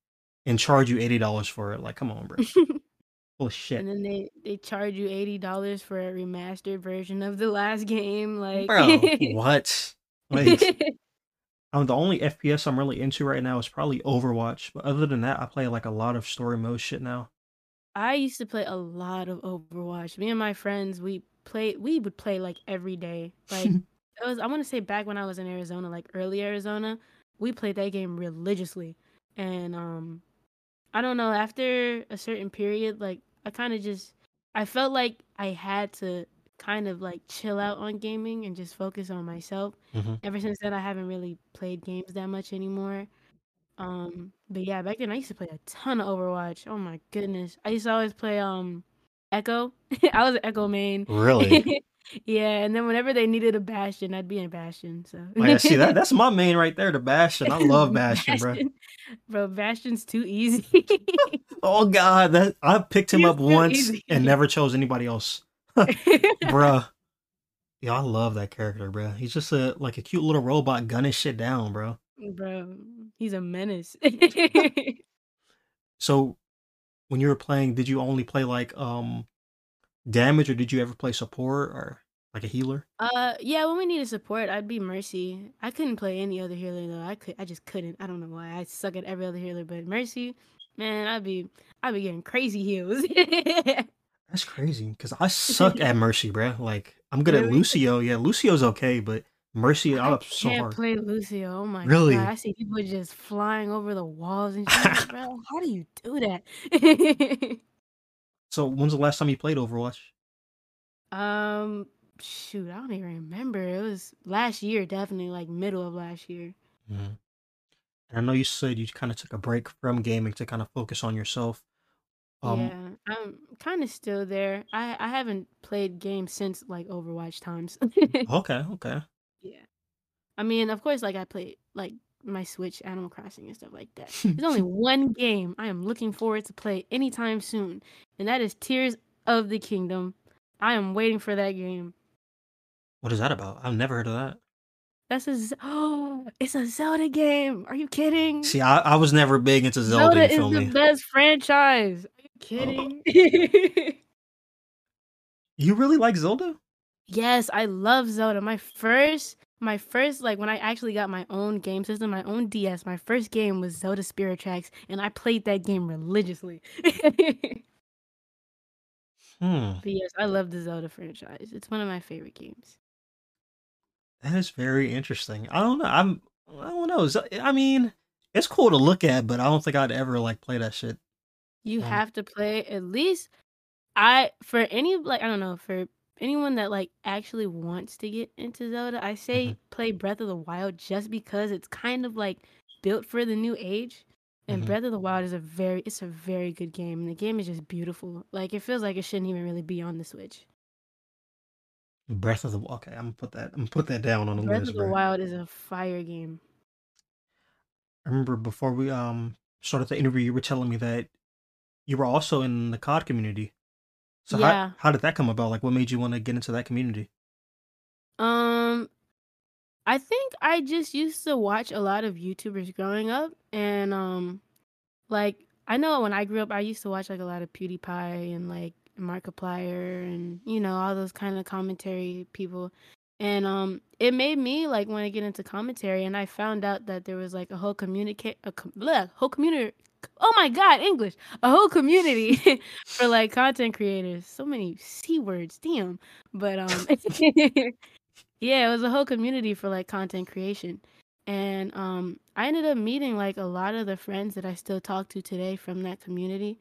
A: and charge you eighty dollars for it. Like, come on, bruh. Holy shit.
B: And then they they charge you eighty dollars for a remastered version of the last game. Like,
A: Bro, what? Like, um, the only FPS I'm really into right now is probably Overwatch. But other than that, I play like a lot of story mode shit now.
B: I used to play a lot of Overwatch. Me and my friends, we play. We would play like every day. Like it was. I want to say back when I was in Arizona, like early Arizona, we played that game religiously. And um, I don't know. After a certain period, like I kind of just, I felt like I had to kind of like chill out on gaming and just focus on myself.
A: Mhm.
B: Ever since then, I haven't really played games that much anymore. Um, but yeah, back then I used to play a ton of Overwatch. Oh my goodness. I used to always play um Echo. I was an Echo main.
A: Really?
B: yeah, and then whenever they needed a Bastion, I'd be in Bastion. So
A: Oh, yeah, see that that's my main right there, the Bastion. I love Bastion, bro.
B: Bro, Bastion's too easy.
A: Oh god, that I picked him
B: He's
A: up once
B: easy.
A: and never chose anybody else. Bruh. Yeah, I love that character, bro. He's just a like a cute little robot gunning shit down, bro.
B: Bro, he's a menace.
A: So when you were playing, did you only play like um damage or did you ever play support or like a healer?
B: uh yeah, when we needed support, I'd be Mercy. I couldn't play any other healer though. I could I just couldn't. I don't know why. I suck at every other healer, but Mercy, man, I'd be I'd be getting crazy heals.
A: That's crazy because I suck at Mercy, bro. Like I'm good at Lucio. Yeah, Lucio's okay, but Mercy,
B: I
A: I'm so
B: can't
A: hard.
B: play Lucio. Oh my
A: Really?
B: god. I see people just flying over the walls and shit. Bro, how do you do that?
A: So when's the last time you played Overwatch?
B: um shoot, I don't even remember. It was last year, definitely like middle of last year.
A: Mhm. And I know you said you kind of took a break from gaming to kind of focus on yourself. Um,
B: yeah, I'm kind of still there. I I haven't played games since like Overwatch times.
A: okay, okay.
B: yeah, I mean, of course, like I play like my Switch, Animal Crossing, and stuff like that. There's only one game I am looking forward to play anytime soon, and that is Tears of the Kingdom. I am waiting for that game.
A: What is that about? I've never heard of that.
B: That's a Z- oh, it's a Zelda game. Are you kidding?
A: See, I, I was never big into Zelda,
B: Zelda is the
A: me?
B: best franchise. Are you kidding?
A: You really like Zelda?
B: Yes, I love Zelda. My first, my first, like when I actually got my own game system, my own DS, my first game was Zelda Spirit Tracks, and I played that game religiously.
A: Hmm.
B: but yes, I love the Zelda franchise. It's one of my favorite games.
A: That is very interesting. I don't know. I'm I don't know. I mean, it's cool to look at, but I don't think I'd ever like play that shit.
B: You
A: Um,
B: have to play at least. I for any like I don't know for anyone that like actually wants to get into Zelda, I say
A: Mhm.
B: play Breath of the Wild just because it's kind of like built for the new age. And
A: Mhm.
B: Breath of the Wild is a very it's a very good game. And the game is just beautiful. Like it feels like it shouldn't even really be on the Switch.
A: Breath of the Okay, I'm gonna put that. I'm gonna put that down on the
B: Breath
A: list,
B: of the
A: bro.
B: Wild is a fire game.
A: I remember before we um started the interview, you were telling me that you were also in the COD community. So
B: Yeah.
A: how how did that come about? Like, what made you want to get into that community?
B: Um I think I just used to watch a lot of YouTubers growing up and um like I know when I grew up I used to watch like a lot of PewDiePie and like Markiplier and you know all those kind of commentary people and um it made me like want to get into commentary and I found out that there was like a whole communicate a com- bleh, whole community oh my god English a whole community for like content creators so many c words damn but um yeah, it was a whole community for like content creation. And um I ended up meeting like a lot of the friends that I still talk to today from that community.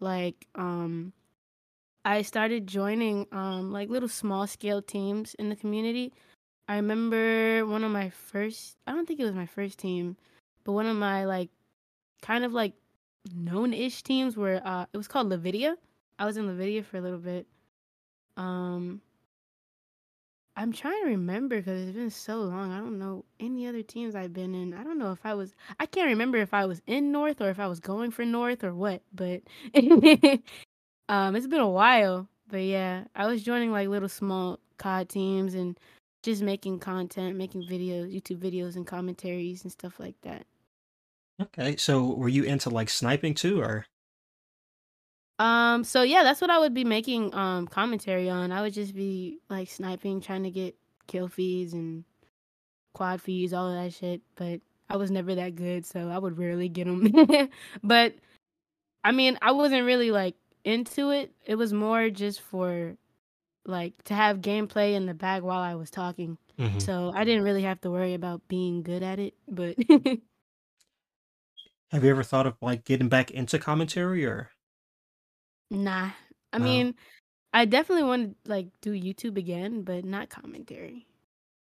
B: Like um I started joining um like little small scale teams in the community. I remember one of my first I don't think it was my first team, but one of my like kind of like known-ish teams were uh it was called Lavidia. I was in Lavidia for a little bit. Um I'm trying to remember because it's been so long. I don't know any other teams I've been in. I don't know if I was. I can't remember if I was in North or if I was going for North or what. But um, it's been a while. But yeah, I was joining like little small COD teams and just making content, making videos, YouTube videos, and commentaries and stuff like that.
A: Okay, so were you into like sniping too, or
B: Um, so yeah, that's what I would be making um commentary on. I would just be like sniping, trying to get kill feeds and quad feeds, all of that shit. But I was never that good, so I would rarely get them. but I mean, I wasn't really like into it. It was more just for like to have gameplay in the bag while I was talking.
A: Mhm.
B: So I didn't really have to worry about being good at it. But
A: Have you ever thought of like getting back into commentary or
B: nah, I
A: no?
B: mean, I definitely want to like do YouTube again, but not commentary.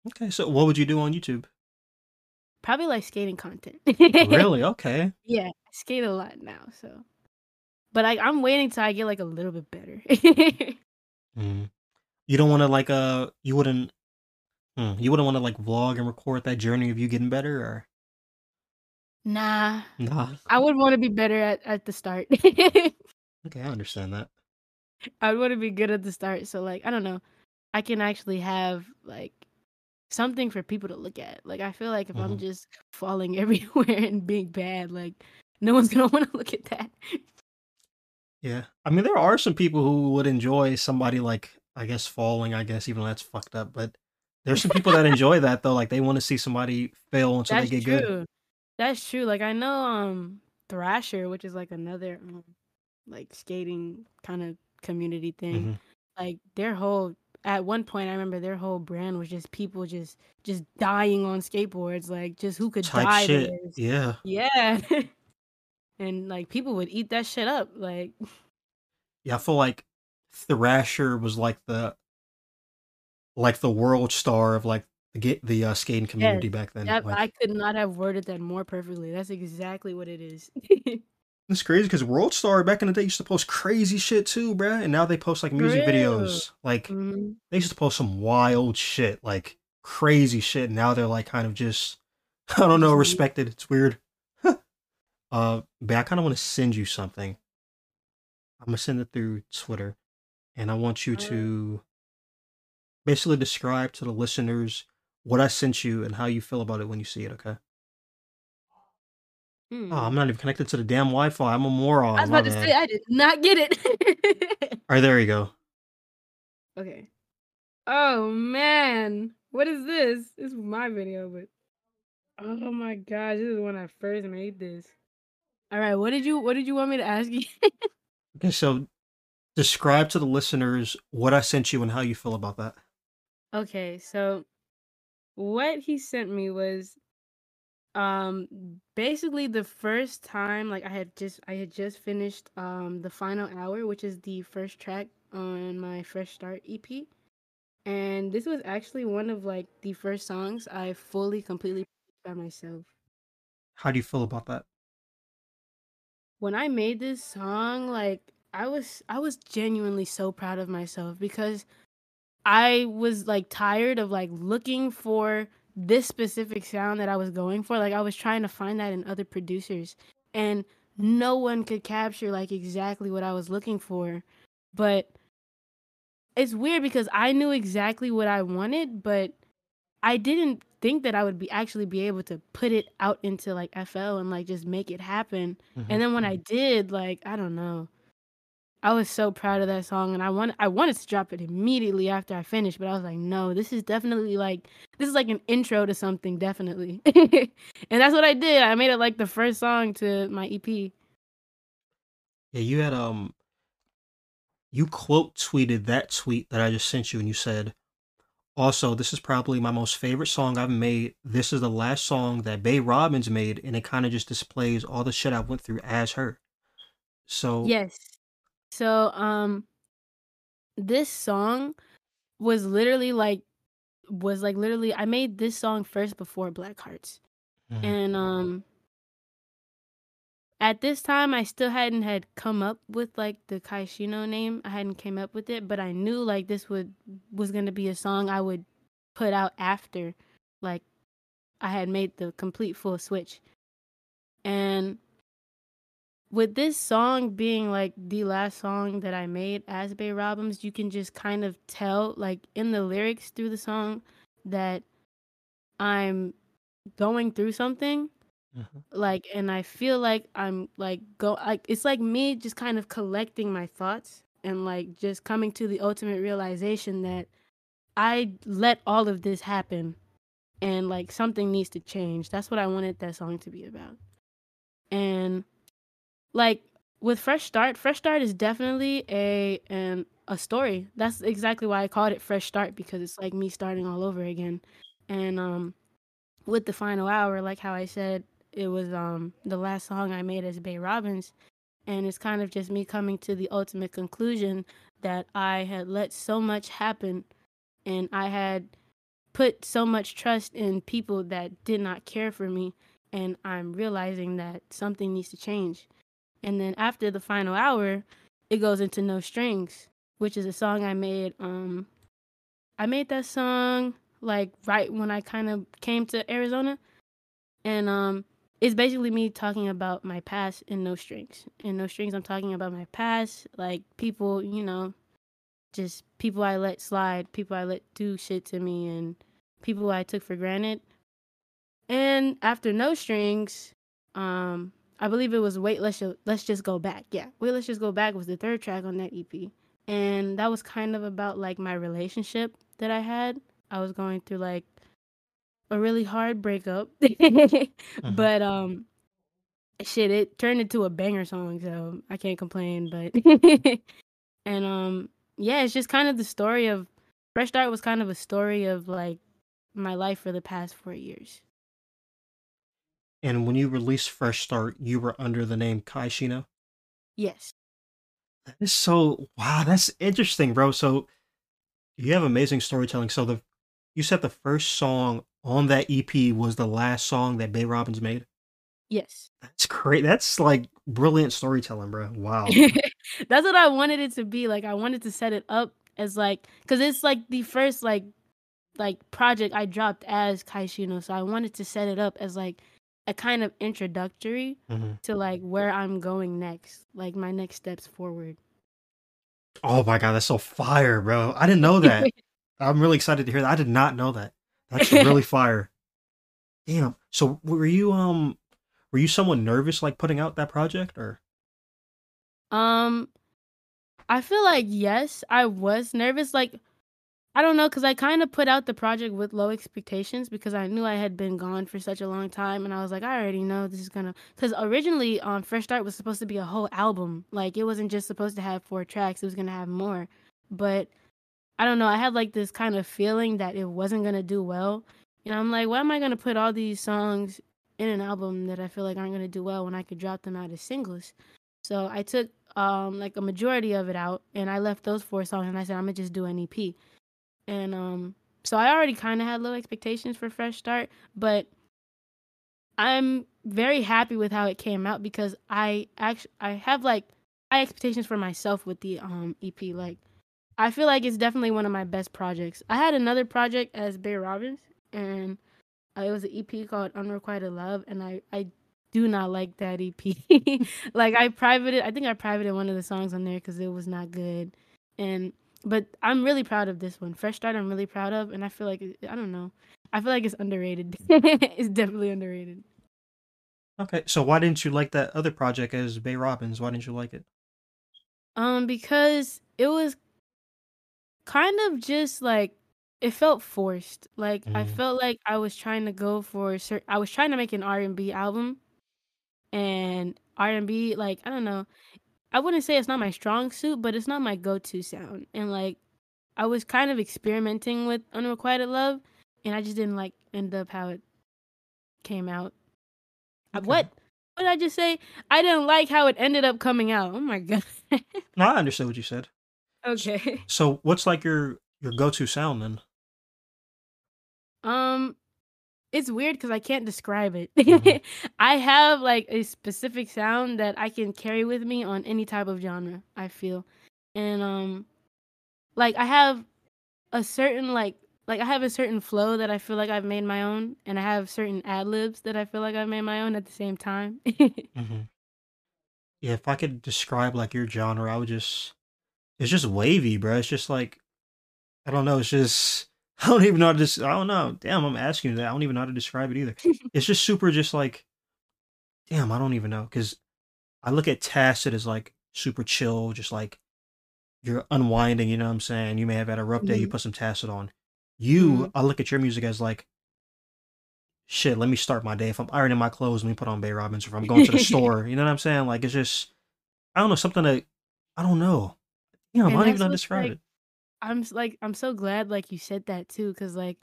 A: Okay, so what would you do on YouTube?
B: Probably like skating content.
A: Really? Okay.
B: Yeah, I skate a lot now, so. But I, I'm waiting till I get like a little bit better.
A: Mm. You don't want to like uh you wouldn't hmm, you wouldn't want to like vlog and record that journey of you getting better or
B: nah,
A: nah?
B: I would want to be better at, at the start.
A: Okay, I understand that.
B: I would want to be good at the start, so like I don't know, I can actually have like something for people to look at. Like I feel like if I'm
A: Mhm.
B: just falling everywhere and being bad, like no one's gonna want to look at that.
A: Yeah. I mean, there are some people who would enjoy somebody like I guess falling, I guess even though that's fucked up, but there's some people that enjoy that though, like they want to see somebody fail until they
B: That's
A: get good.
B: true. That's true. Like I know um Thrasher, which is like another um, like skating kind of community thing.
A: Mhm.
B: Like their whole at one point I remember their whole brand was just people just just dying on skateboards, like just who could
A: Type
B: die
A: shit. Yeah.
B: Yeah. and like people would eat that shit up. Like
A: Yeah, I feel like Thrasher was like the like the world star of like the ga- the uh, skating
B: yes,
A: community back then.
B: that I could not have worded that more perfectly. That's exactly what it is.
A: it's crazy because World Star back in the day used to post crazy shit too, bruh. And now they post like music
B: real.
A: videos. Like
B: Mhm.
A: they used to post some wild shit, like crazy shit. And now they're like kind of just I don't know,
B: Just
A: respected. It's weird. Uh, but I kind of want to send you something. I'm gonna send it through Twitter, and I want you to basically describe to the listeners what I sent you and how you feel about it when you see it. Okay? Oh,
B: Hmm.
A: I'm not even connected to the damn Wi-Fi. I'm a moron.
B: I was
A: My
B: about to say. I did not get it.
A: All right, there you go.
B: okay. Oh man, what is this? This is my video, but oh my gosh, this is when I first made this. All right, what did you what did you want me to ask you?
A: Okay, so describe to the listeners what I sent you and how you feel about that.
B: okay, so what he sent me was um basically the first time like I had just I had just finished um the final hour, which is the first track on my Fresh Start EP. And this was actually one of like the first songs I fully completely by myself.
A: How do you feel about that?
B: When I made this song, like I was I was genuinely so proud of myself because I was like tired of like looking for this specific sound that I was going for. Like I was trying to find that in other producers and no one could capture like exactly what I was looking for. But it's weird because I knew exactly what I wanted, but I didn't think that I would be actually be able to put it out into like FL and like just make it happen.
A: Mhm.
B: And then when I did, like I don't know. I was so proud of that song and I want I wanted to drop it immediately after I finished, but I was like, no, this is definitely like this is like an intro to something, definitely. and that's what I did. I made it like the first song to my EP.
A: Yeah, you had um you quote tweeted that tweet that I just sent you and you said, also, this is probably my most favorite song I've made. This is the last song that Bae Robins made, and it kind of just displays all the shit I went through as her. So
B: Yes. So um this song was literally like was like literally I made this song first before Black Hearts.
A: Mhm.
B: And um at this time I still hadn't had come up with like the Kaishino name. I hadn't came up with it, but I knew like this would was to be a song I would put out after like I had made the complete full switch. And with this song being like the last song that I made as Bae Robins, you can just kind of tell like in the lyrics through the song that I'm going through something mm-hmm. like and i feel like i'm like go like it's like me just kind of collecting my thoughts and like just coming to the ultimate realization that i let all of this happen and like something needs to change. That's what i wanted that song to be about. And like with fresh start fresh start is definitely a an a story. That's exactly why i called it fresh start because it's like me starting all over again. And um with the final hour like how i said it was um the last song I made as Bae Robins, and it's kind of just me coming to the ultimate conclusion that I had let so much happen, and I had put so much trust in people that did not care for me, and I'm realizing that something needs to change. And then after the final hour, it goes into No Strings, which is a song I made. Um, I made that song like right when I kind of came to Arizona, and um, it's basically me talking about my past in no strings. In no strings, I'm talking about my past, like people, you know, just people I let slide, people I let do shit to me, and people I took for granted. And after no strings, um, I believe it was wait, let's just, let's just go back. Yeah, wait, let's just go back was the third track on that EP, and that was kind of about like my relationship that I had. I was going through like a really hard breakup. mm-hmm. But um shit, it turned into a banger song, so I can't complain, but and um yeah, it's just kind of the story of Fresh Start was kind of a story of like my life for the past 4 years.
A: And when you released Fresh Start, you were under the name Kaishino?
B: Yes.
A: That is so wow, that's interesting, bro. So you have amazing storytelling. So the you said the first song on that EP was the last song that Bae Robins made?
B: Yes.
A: That's great. That's like brilliant storytelling, bro. Wow.
B: That's what I wanted it to be. Like I wanted to set it up as like cuz it's like the first like like project I dropped as Kaishino, so I wanted to set it up as like a kind of introductory mm-hmm. to like where I'm going next, like my next steps forward.
A: Oh my god, that's so fire, bro. I didn't know that. I'm really excited to hear that. I did not know that. That's really fire. Damn. So were you um were you someone nervous like putting out that project or?
B: Um, I feel like yes, I was nervous. Like I don't know, cause I kind of put out the project with low expectations because I knew I had been gone for such a long time, and I was like, I already know this is gonna. Cause originally, um, Fresh Start was supposed to be a whole album. Like it wasn't just supposed to have four tracks; it was gonna have more. But I don't know. I had like this kind of feeling that it wasn't gonna do well. You know, I'm like, why am I gonna put all these songs in an album that I feel like aren't gonna do well when I could drop them out as singles? So I took um like a majority of it out and I left those four songs and I said I'm gonna just do an EP. And um so I already kind of had low expectations for Fresh Start, but I'm very happy with how it came out because I actually I have like high expectations for myself with the um EP like I feel like it's definitely one of my best projects. I had another project as Bae Robins, and uh, it was an EP called Unrequited Love, and I I do not like that EP. like I privated, I think I privated one of the songs on there because it was not good, and but I'm really proud of this one. Fresh Start, I'm really proud of, and I feel like I don't know, I feel like it's underrated. it's definitely underrated.
A: Okay, so why didn't you like that other project as Bae Robins? Why didn't you like it?
B: Um, because it was kind of just like it felt forced. Like I mm-hmm. felt like I was trying to go for certain. I was trying to make an R and B album, and R and B like I don't know. I wouldn't say it's not my strong suit, but it's not my go-to sound. And like I was kind of experimenting with Unrequited Love, and I just didn't like end up how it came out. Uh, okay. What? What did I just say? I didn't like how it ended up coming out. Oh my god.
A: no, I understood what you said.
B: Okay.
A: So what's like your your go to sound then?
B: Um it's weird because I can't describe it. Mm-hmm. I have like a specific sound that I can carry with me on any type of genre, I feel. And um like I have a certain like like I have a certain flow that I feel like I've made my own and I have certain ad libs that I feel like I've made my own at the same time.
A: mm-hmm. Yeah, if I could describe like your genre, I would just it's just wavy, bro. It's just like I don't know. It's just I don't even know how to. Just, I don't know. Damn, I'm asking you that. I don't even know how to describe it either. it's just super, just like damn, I don't even know because I look at Tacit as like super chill, just like you're unwinding. You know what I'm saying? You may have had a rough day. You
B: Mhm.
A: put some Tacit on. You,
B: Mhm.
A: I look at your music as like, shit. Let me start my day. If I'm ironing my clothes, let me put on Bae Robins. If I'm going to the store, you know what I'm saying? Like it's just, I don't know, something that I don't know. Damn, I
B: And
A: don't even
B: that's
A: know how to describe
B: like
A: it.
B: I'm like I'm so glad like you said that too cuz like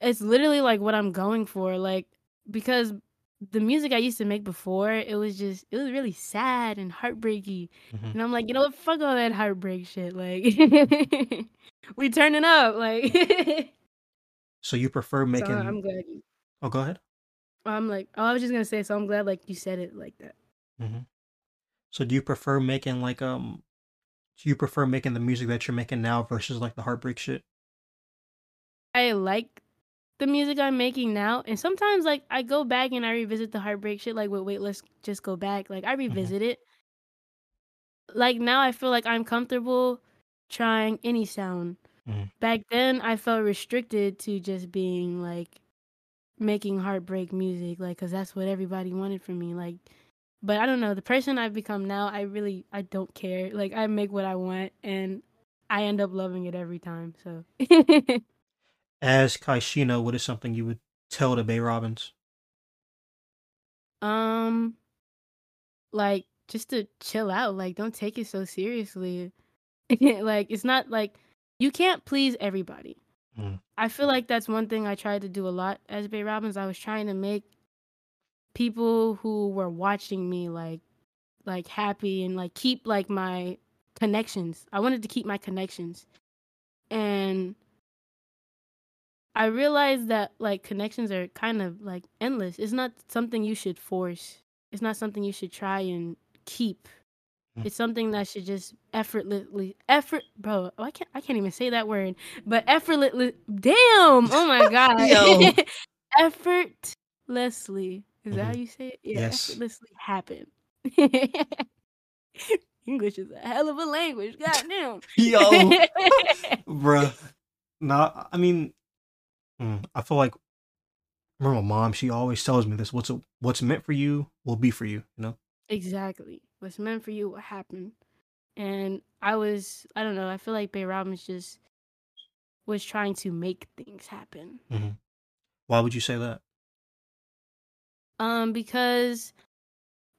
B: it's literally like what I'm going for like because the music I used to make before it was just it was really sad and heartbreaky
A: Mhm.
B: and I'm like you know what fuck all that heartbreak shit like we turning up like
A: So you prefer
B: so
A: making?
B: I'm glad you
A: Oh, go ahead.
B: I'm like oh, I was just going to say so I'm glad like you said it like that
A: hmm So do you prefer making like um? Do you prefer making the music that you're making now versus like the heartbreak shit?
B: I like the music I'm making now, and sometimes like I go back and I revisit the heartbreak shit. Like, wait, wait, let's just go back. Like I
A: Mm-hmm.
B: revisit it. Like now, I feel like I'm comfortable trying any sound.
A: Mhm.
B: Back then, I felt restricted to just being like making heartbreak music, like because that's what everybody wanted from me. Like, but I don't know. The person I've become now, I really I don't care. Like I make what I want, and I end up loving it every time. So.
A: As Kaishino, what is something you would tell to Bae Robins?
B: Um, like just to chill out. Like, don't take it so seriously. like, it's not like you can't please everybody.
A: Mm.
B: I feel like that's one thing I tried to do a lot as Bae Robins. I was trying to make people who were watching me like like happy and like keep like my connections. I wanted to keep my connections. And I realized that like connections are kind of like endless. It's not something you should force. It's not something you should try and keep.
A: Mm.
B: It's something that should just effortlessly effort bro, I can't I can't even say that word. But effortlessly damn. Oh my god. Effortlessly. Is that how
A: Mhm.
B: you say it? Yeah,
A: Yes.
B: effortlessly happen. English is a hell of a language. Goddamn.
A: Yo, bruh. Nah, I mean, mm, I feel like I remember my mom. She always tells me this: "What's a, what's meant for you will be for you." You know.
B: Exactly. What's meant for you will happen. And I was, I don't know, I feel like Bae Robins just was trying to make things happen.
A: hmm Why would you say that?
B: Um, because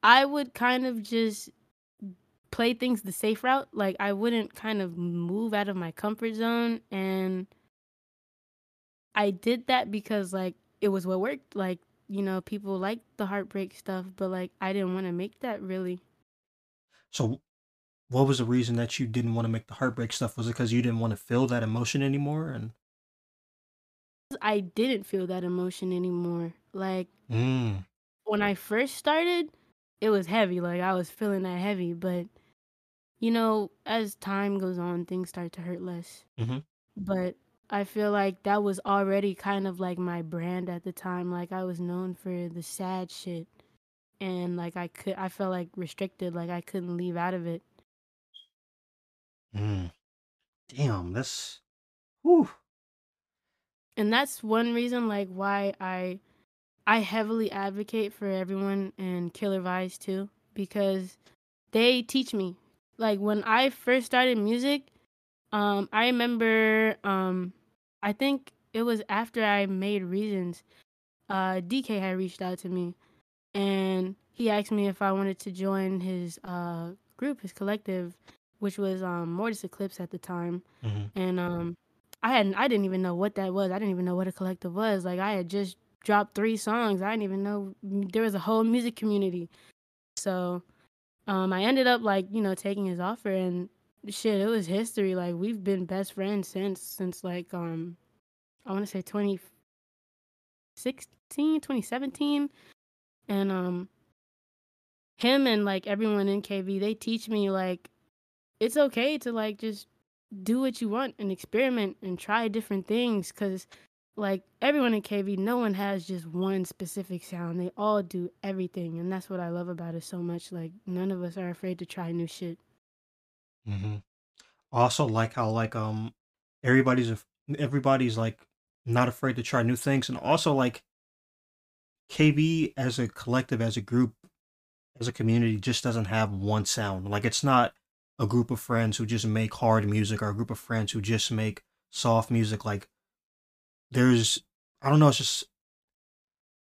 B: I would kind of just play things the safe route. Like I wouldn't kind of move out of my comfort zone and I did that because like it was what worked. Like, you know, people like the heartbreak stuff, but like I didn't want to make that really.
A: So, what was the reason that you didn't want to make the heartbreak stuff? Was it because you didn't want to feel that emotion anymore? And
B: I didn't feel that emotion anymore. Like
A: mm,
B: when I first started, it was heavy. Like I was feeling that heavy, but you know, as time goes on, things start to hurt less.
A: Mhm.
B: But I feel like that was already kind of like my brand at the time. Like I was known for the sad shit, and like I could, I felt like restricted. Like I couldn't leave out of it.
A: mm. damn, that's whew.
B: and that's one reason like why i i heavily advocate for everyone and Killer Vise too because they teach me like when i first started music um i remember um i think it was after i made reasons uh dk had reached out to me and he asked me if i wanted to join his uh group his collective which was um mortis eclipse at the time
A: Mhm.
B: and um I hadn't I didn't even know what that was. I didn't even know what a collective was. Like I had just dropped three songs. I didn't even know there was a whole music community. So um I ended up like, you know, taking his offer and shit, it was history. Like we've been best friends since since like um I want to say 2016, 2017 and um him and like everyone in KV, they teach me like it's okay to like just do what you want and experiment and try different things because like everyone in kv no one has just one specific sound they all do everything and that's what i love about it so much like none of us are afraid to try new shit
A: hmm Also, like how like um everybody's everybody's like not afraid to try new things, and also like KV as a collective, as a group, as a community just doesn't have one sound. Like it's not a group of friends who just make hard music or a group of friends who just make soft music. Like there's, I don't know, it's just,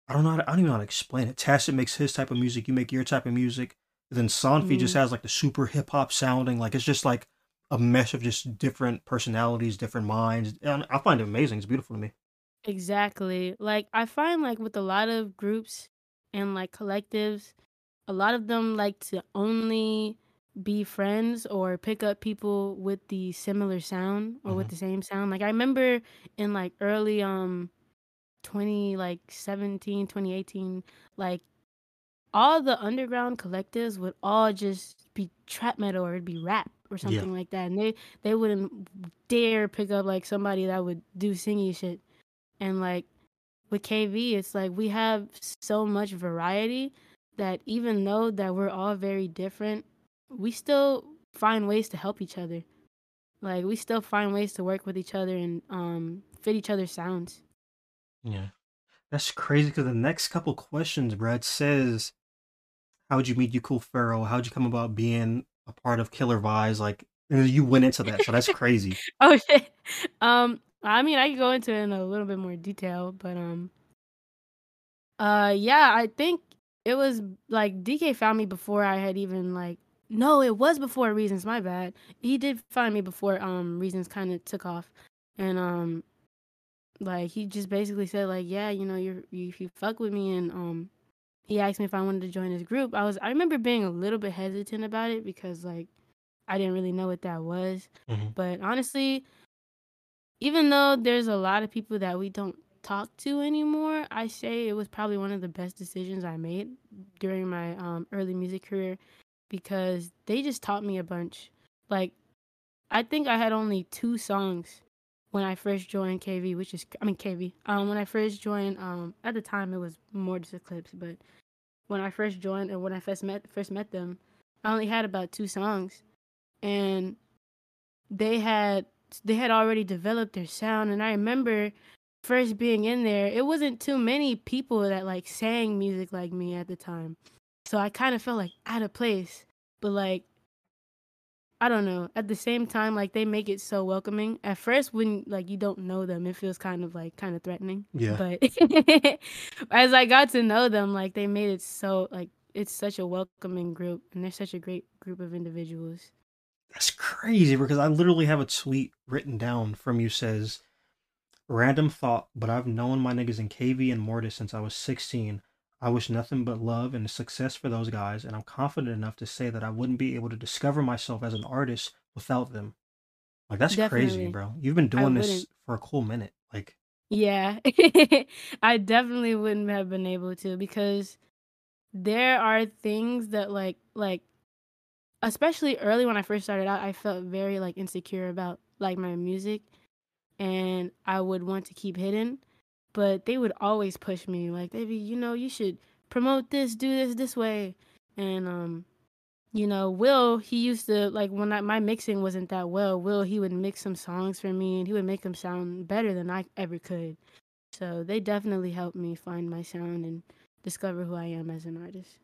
A: I don't know, how to, I don't even know how to explain it. Tacit makes his type of music, you make your type of music. then Sanfi mm. just has like the super hip hop sounding. Like it's just like a mesh of just different personalities, different minds. And I find it amazing. It's beautiful to me.
B: Exactly. Like I find like with a lot of groups and like collectives, a lot of them like to only be friends or pick up people with the similar sound or mm-hmm. with the same sound. Like I remember in like early um 20 like 17, 2018, like all the underground collectives would all just be trap metal or it'd be rap or something yeah. like that. And they they wouldn't dare pick up like somebody that would do singy shit. And like with KV, it's like we have so much variety that even though that we're all very different, we still find ways to help each other. Like we still find ways to work with each other and um fit each other's sounds.
A: Yeah. That's crazy because the next couple questions, Brad says, How'd you meet Dkool Pharaoh? How'd you come about being a part of Killer Vise? Like and you went into that, so that's crazy.
B: oh shit. Um I mean I could go into it in a little bit more detail, but um uh yeah, I think it was like DK found me before I had even like no, it was before Reasons, my bad. He did find me before um Reasons kind of took off. And um like he just basically said like, "Yeah, you know, you're you, you fuck with me and um he asked me if I wanted to join his group. I was I remember being a little bit hesitant about it because like I didn't really know what that was. Mm-hmm. But honestly, even though there's a lot of people that we don't talk to anymore, I say it was probably one of the best decisions I made during my um, early music career because they just taught me a bunch. Like, I think I had only two songs when I first joined KV, which is I mean KV. Um, when I first joined, um, at the time it was more just Eclipse, but when I first joined and when I first met first met them, I only had about two songs, and they had they had already developed their sound, and I remember first being in there, it wasn't too many people that like sang music like me at the time. So I kind of felt like out of place. But like I don't know. At the same time, like they make it so welcoming. At first, when like you don't know them, it feels kind of like kind of threatening.
A: Yeah.
B: But as I got to know them, like they made it so like it's such a welcoming group, and they're such a great group of individuals.
A: That's crazy because I literally have a tweet written down from you says, "Random thought, but I've known my niggas in KV and Mortis since I was 16. I wish nothing but love and success for those guys, and I'm confident enough to say that I wouldn't be able to discover myself as an artist without them. Like that's Definitely. crazy, bro. You've been doing this for a cool minute. Like
B: Yeah. I definitely wouldn't have been able to because there are things that like like especially early when I first started out, I felt very like insecure about like my music and I would want to keep hidden but they would always push me like they'd be you know you should promote this do this this way. And um you know will he used to like when I, my mixing wasn't that well will he would mix some songs for me and he would make them sound better than i ever could. So they definitely helped me find my sound and discover who i am as an artist.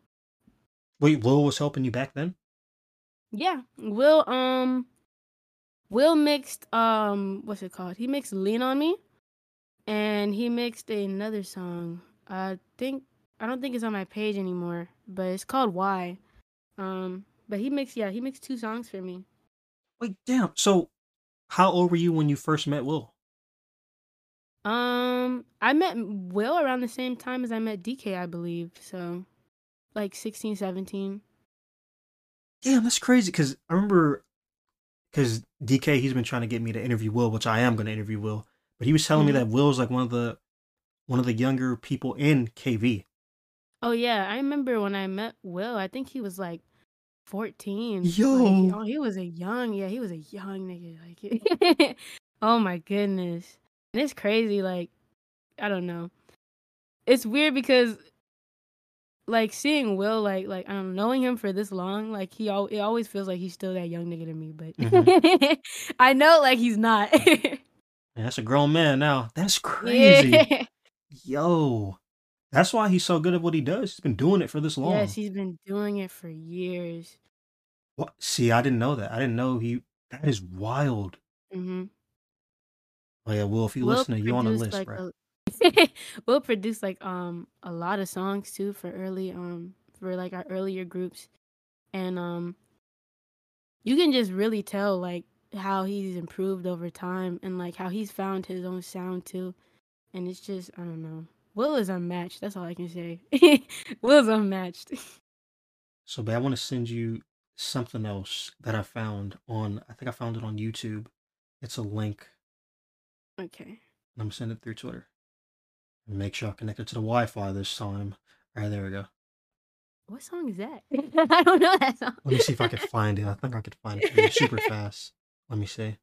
A: Wait will was helping you back then?
B: Yeah will um will mixed um what's it called? He mixed lean on me and he mixed another song. I think I don't think it's on my page anymore, but it's called Why. Um, but he mixed yeah, he mixed two songs for me.
A: Wait, damn. So, how old were you when you first met Will?
B: Um, I met Will around the same time as I met DK, I believe. So, like 16, 17.
A: Damn, that's crazy. Cause I remember, cause DK, he's been trying to get me to interview Will, which I am going to interview Will. But he was telling mm-hmm. me that Will's like one of the one of the younger people in KV.
B: Oh yeah, I remember when I met Will. I think he was like fourteen.
A: Yo,
B: like, oh, he was a young. Yeah, he was a young nigga. Like, oh my goodness, and it's crazy. Like, I don't know. It's weird because like seeing Will, like like I don't know, knowing him for this long, like he al- it always feels like he's still that young nigga to me, but mm-hmm. I know like he's not.
A: that's a grown man now. That's crazy. Yeah. Yo. That's why he's so good at what he does. He's been doing it for this long.
B: Yes, he's been doing it for years.
A: What? See, I didn't know that. I didn't know he. That is wild.
B: Mm-hmm.
A: Oh yeah, Will, if you
B: Will
A: listening, you on the list,
B: like
A: bro.
B: a Will produced like um a lot of songs too for early um for like our earlier groups, and um you can just really tell like how he's improved over time and like how he's found his own sound too, and it's just I don't know. Will is unmatched. That's all I can say. Will's unmatched.
A: So, but I want to send you something else that I found on. I think I found it on YouTube. It's a link.
B: okay.
A: I'm gonna send it through Twitter. Make sure I connect it to the Wi-Fi this time. All right, there we go.
B: What song is that? I don't know that song.
A: Let me see if I can find it. I think I could find it super fast. Let me see.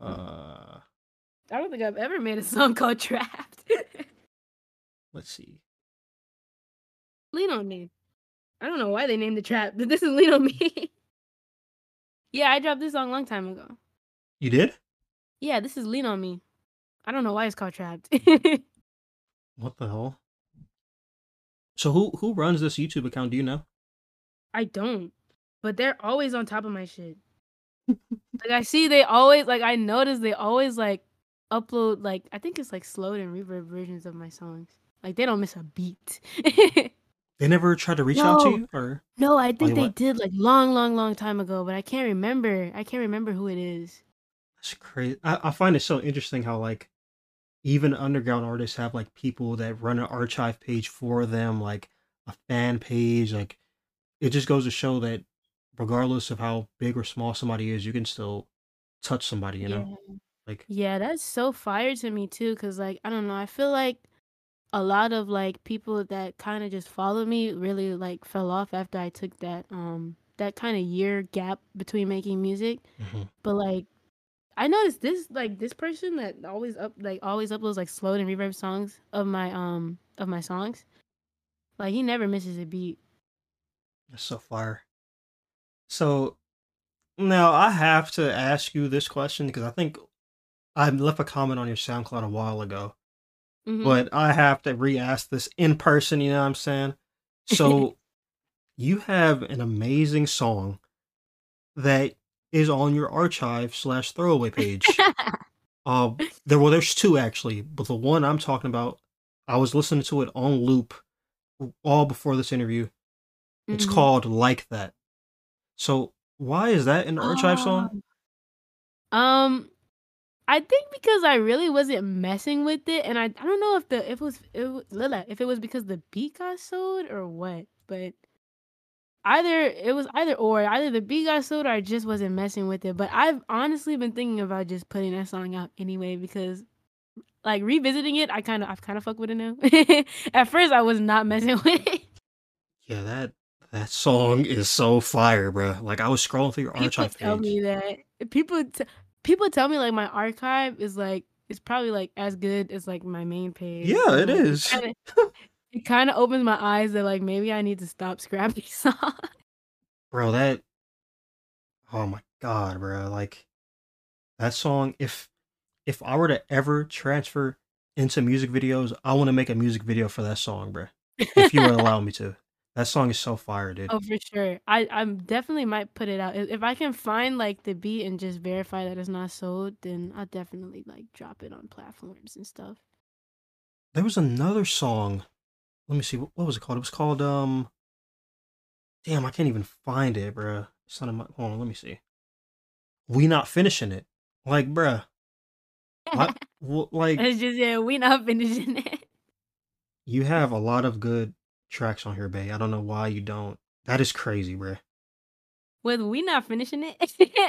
A: Uh,
B: I don't think I've ever made a song called Trapped.
A: let's see.
B: Lean on me. I don't know why they named the Trap, but this is Lean on me. yeah, I dropped this song a long time ago.
A: You did?
B: Yeah, this is Lean on Me. I don't know why it's called Trapped.
A: What the hell? So who who runs this YouTube account? Do you know?
B: I don't. But they're always on top of my shit. Like I see they always like I notice they always like upload like I think it's like slowed and reverb versions of my songs. Like they don't miss a beat.
A: They never tried to reach out to
B: No.
A: you, or
B: no, I think they
A: what?
B: did like long, long, long time ago, but I can't remember. I can't remember who it is.
A: that's crazy. I, I find it so interesting how like even underground artists have like people that run an archive page for them, like a fan page. Like it just goes to show that regardless of how big or small somebody is, you can still touch somebody. You know,
B: Yeah.
A: like
B: Yeah, that's so fire to me too, cause like I don't know, I feel like a lot of like people that kind of just follow me really like fell off after I took that um that kind of year gap between making music.
A: mhm.
B: But like I noticed this like this person that always up like always uploads like slowed and reverb songs of my um of my songs. Like he never misses a beat.
A: that's so fire. So now I have to ask you this question because I think I left a comment on your SoundCloud a while ago.
B: Mhm.
A: but I have to re-ask this in person. You know what I'm saying? So you have an amazing song that is on your archive slash throwaway page. uh, there well, there's two actually, but the one I'm talking about, I was listening to it on loop all before this interview. It's
B: Mhm.
A: called "Like That." So why is that an archive song?
B: Um, I think because I really wasn't messing with it, and I I don't know if the if it was it was, Lila, if it was because the beat got sold or what, but either it was either or either the beat got sold or I just wasn't messing with it. But I've honestly been thinking about just putting that song out anyway because like revisiting it, I kind of I've kind of fucked with it now. At first, I was not messing with it.
A: Yeah, that that song is so fire, bro. Like I was scrolling through your
B: People
A: archive
B: tell
A: page.
B: me that people t- people tell me like my archive is like it's probably like as good as like my main page.
A: Yeah, it
B: like,
A: is.
B: kinda- it kind of opens my eyes that like maybe I need to stop scrapping songs.
A: bro that oh my god bro like that song if if i were to ever transfer into music videos i want to make a music video for that song bro if you would allow me to that song is so fire dude
B: oh, for sure. I I'm definitely might put it out if, if I can find like the beat and just verify that it's not sold. Then I'll definitely like drop it on platforms and stuff.
A: there was another song let me see what, what was it called it was called um damn i can't even find it bro it's not in my hold on let me see we not finishing it like bruh I, w- like
B: it's just yeah, we not finishing it.
A: You have a lot of good tracks on here, Bae. I don't know why you don't. That is crazy, bruh.
B: with we not finishing it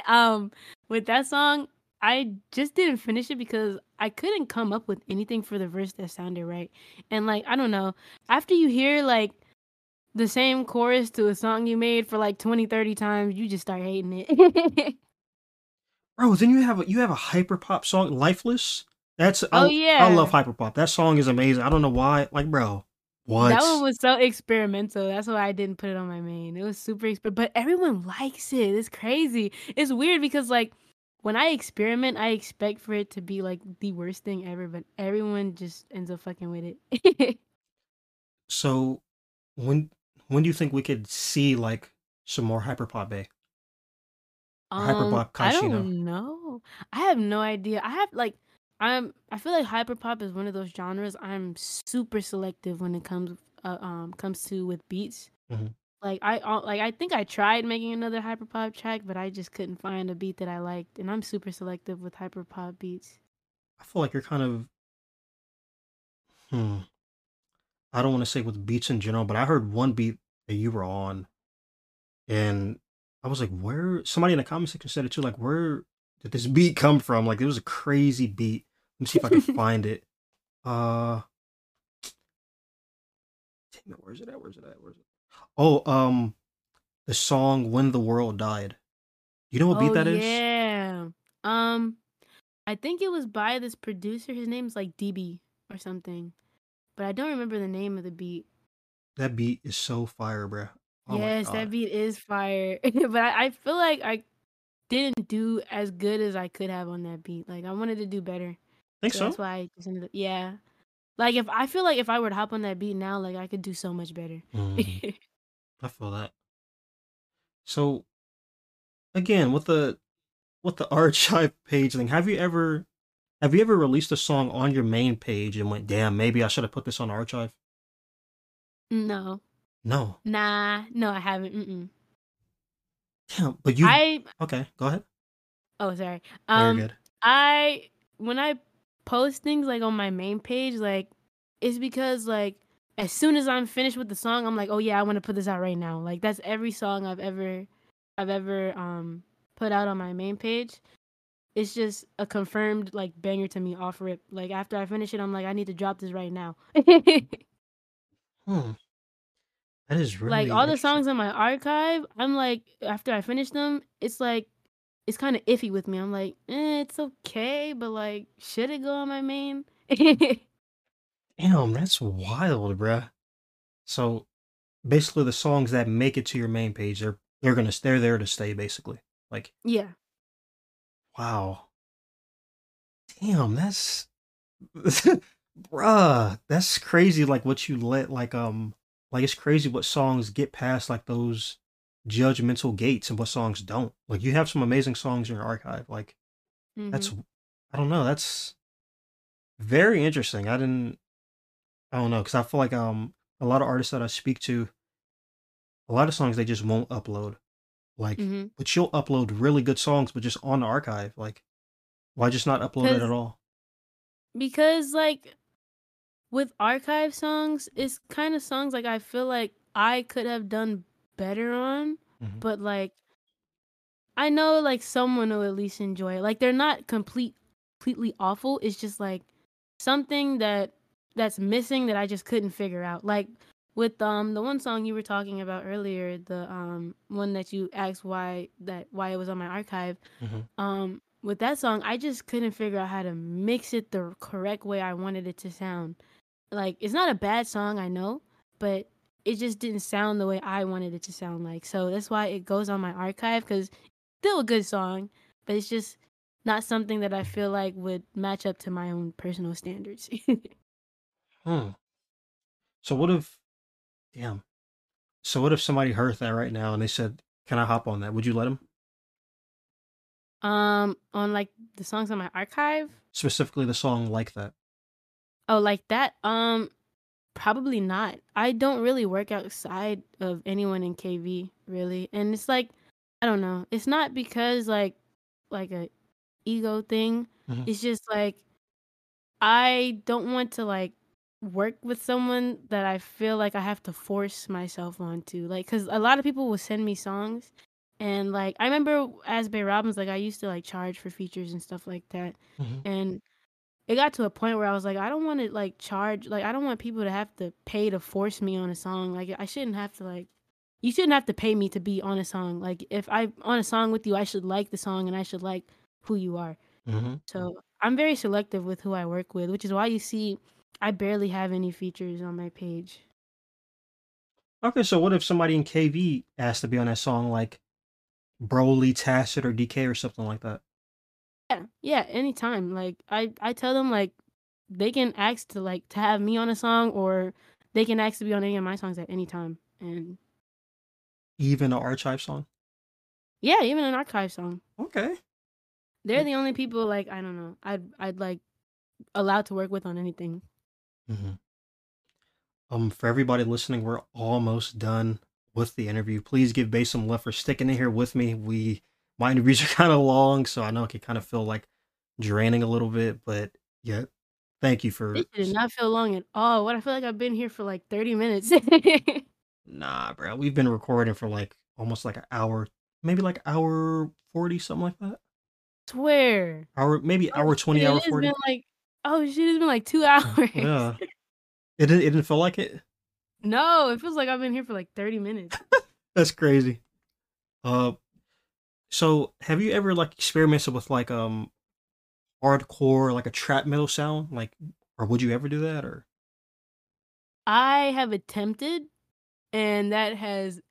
B: um with that song i just didn't finish it because i couldn't come up with anything for the verse that sounded right and like i don't know after you hear like the same chorus to a song you made for like 20 30 times you just start hating it
A: Bro, then you have a, you have a hyper pop song, "Lifeless." That's
B: Oh,
A: I,
B: yeah.
A: I love hyper pop. That song is amazing. I don't know why. Like, bro, what?
B: that one was so experimental that's why i didn't put it on my main it was super exper- but everyone likes it it's crazy it's weird because like when i experiment i expect for it to be like the worst thing ever but everyone just ends up fucking with it
A: So when when do you think we could see like some more hyperpop Bae?
B: Um,
A: hyperpop
B: I don't know. I have no idea. I have like I'm I feel like hyperpop is one of those genres I'm super selective when it comes uh, um comes to with beats.
A: Mhm.
B: Like I uh, like I think I tried making another hyperpop track, but I just couldn't find a beat that I liked, and I'm super selective with hyperpop beats.
A: I feel like you're kind of hmm. I don't want to say with beats in general, but I heard one beat that you were on, and I was like, where? Somebody in the comment section said it too. Like, where did this beat come from? Like, it was a crazy beat. Let me see if I can find it. Uh, damn it, where's it at? Where's it at? Where's it? Oh, um, the song "When the World Died." You know what beat
B: Oh
A: that is?
B: yeah. Um, I think it was by this producer. His name's like DB or something, but I don't remember the name of the beat.
A: That beat is so fire, bruh. Oh
B: Yes, that beat is fire. but I, I feel like I didn't do as good as I could have on that beat. Like I wanted to do better.
A: Think
B: So
A: so?
B: that's why I just ended up yeah. Like if I feel like if I were to hop on that beat now, like I could do so much better.
A: Mhm. I feel that. So again, with the with the archive page thing, have you ever have you ever released a song on your main page and went, damn, maybe I should have put this on archive?
B: no.
A: No.
B: Nah, no, I haven't. Mm-mm.
A: Damn, but you
B: I
A: okay, go ahead.
B: oh sorry.
A: Very
B: Um
A: good.
B: I when I post things like on my main page, like it's because like as soon as I'm finished with the song, I'm like, oh yeah, I want to put this out right now. Like that's every song I've ever I've ever um put out on my main page. It's just a confirmed like banger to me off rip. Like after I finish it, I'm like, I need to drop this right now.
A: Hmm. That is really like
B: all the songs in my archive, I'm like after I finish them, it's like it's kind of iffy with me. I'm like, eh, it's okay, but like, should it go on my main?
A: Damn, that's wild, bruh. So basically the songs that make it to your main page, they're they're gonna they're there to stay basically. Like,
B: yeah.
A: wow. Damn, that's bruh, that's crazy like what you let like um like it's crazy what songs get past like those judgmental gates and what songs don't. Like you have some amazing songs in your archive. Like that's
B: Mhm.
A: I don't know, that's very interesting. I didn't I don't know because I feel like um a lot of artists that I speak to, a lot of songs they just won't upload. Like,
B: Mhm.
A: but you'll upload really good songs, but just on the archive. Like, why just not upload it at all?
B: because like with archive songs, it's kind of songs like I feel like I could have done better on,
A: Mhm.
B: but like I know like someone will at least enjoy it. Like they're not complete completely awful. It's just like something that that's missing that I just couldn't figure out. Like with um the one song you were talking about earlier, the um one that you asked why that why it was on my archive.
A: Mhm.
B: Um with that song, I just couldn't figure out how to mix it the correct way I wanted it to sound. Like it's not a bad song, I know, but it just didn't sound the way I wanted it to sound like. So that's why it goes on my archive cuz still a good song, but it's just not something that I feel like would match up to my own personal standards.
A: Hmm. So what if, damn. So what if somebody heard that right now and they said, "Can I hop on that?" Would you let them?
B: um on like the songs on my archive?
A: Specifically, the song like that.
B: Oh, like that? Um probably not. I don't really work outside of anyone in KV, really. And it's like I don't know. It's not because like like a ego thing.
A: Mhm.
B: It's just like I don't want to like work with someone that I feel like I have to force myself onto. Like, cause a lot of people will send me songs, and like I remember as Bae Robins, like I used to like charge for features and stuff like that,
A: Mhm.
B: and it got to a point where I was like, I don't want to like charge, like I don't want people to have to pay to force me on a song. Like I shouldn't have to like. You shouldn't have to pay me to be on a song. Like if I'm on a song with you, I should like the song and I should like who you are.
A: Mhm.
B: So I'm very selective with who I work with, which is why you see I barely have any features on my page.
A: Okay, so what if somebody in KV asked to be on that song, like Broly, Tacit, or DK, or something like that?
B: Yeah, yeah, anytime. Like I, I tell them like they can ask to like to have me on a song or they can actually be on any of my songs at any time. And
A: Even an archive song.
B: yeah, even an archive song.
A: Okay.
B: They're the only people like I don't know. I'd I'd like allowed to work with on anything.
A: hmm Um, for everybody listening, we're almost done with the interview. Please give Base some love for sticking in here with me. We my interviews are kind of long, so I know it can kind of feel like draining a little bit, but yeah, thank you for.
B: This did not feel long at all. What I feel like I've been here for like thirty minutes.
A: Nah, bro, we've been recording for like almost like an hour, maybe like hour forty, something like that.
B: Swear.
A: Hour, maybe
B: Oh,
A: hour twenty,
B: shit,
A: hour forty.
B: been like oh shit, it's been like two hours.
A: Yeah, it didn't. It didn't feel like it.
B: No, it feels like I've been here for like thirty minutes.
A: That's crazy. Uh, so have you ever like experimented with like um hardcore like a trap metal sound like or would you ever do that or
B: I have attempted, and that has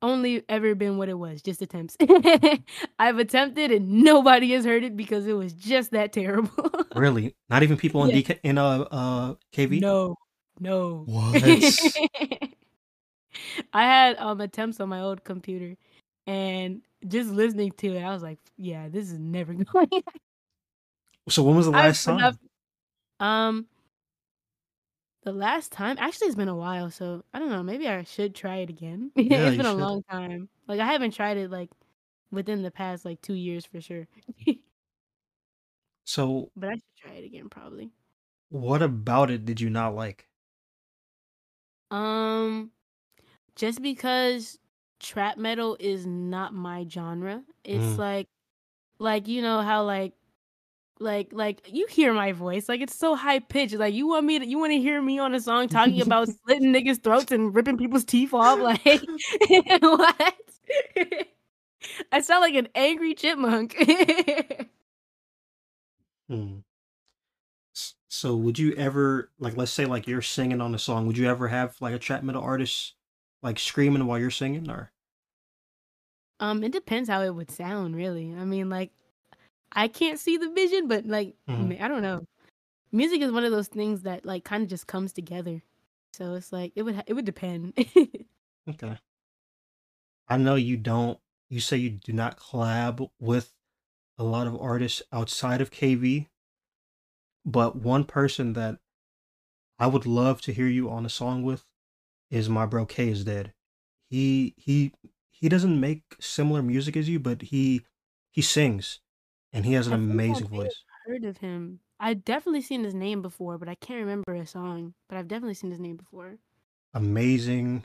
B: only ever been what it was, just attempts. I've attempted, and nobody has heard it because it was just that terrible.
A: really not even people in
B: Yeah.
A: DK in uh uh KV
B: No, no.
A: what
B: I had um attempts on my old computer, and just listening to it, I was like, "Yeah, this is never going."
A: so when was the last time
B: up- Um, the last time actually it's been a while, so I don't know. Maybe I should try it again.
A: Yeah,
B: it's been a
A: should.
B: long time. Like I haven't tried it like within the past like two years for sure.
A: so
B: but I should try it again probably.
A: what about it did you not like
B: Um, just because trap metal is not my genre. It's
A: Mm.
B: like, like you know how like, like like you hear my voice like it's so high pitched. Like you want me to, you want to hear me on a song talking about slitting niggas' throats and ripping people's teeth off. Like what? I sound like an angry chipmunk.
A: Hmm. So would you ever like let's say like you're singing on a song, would you ever have like a trap metal artist like screaming while you're singing or
B: Um, it depends how it would sound, really. I mean, like, I can't see the vision, but like,
A: Mhm.
B: I don't know. Music is one of those things that like kind of just comes together. So it's like it would ha- it would depend.
A: Okay. I know you don't you say you do not collab with a lot of artists outside of KV, but one person that I would love to hear you on a song with is my bro K is dead. He he he doesn't make similar music as you, but he he sings and he has an
B: I
A: amazing voice.
B: Heard of him? I've definitely seen his name before, but I can't remember a song. But I've definitely seen his name before.
A: Amazing,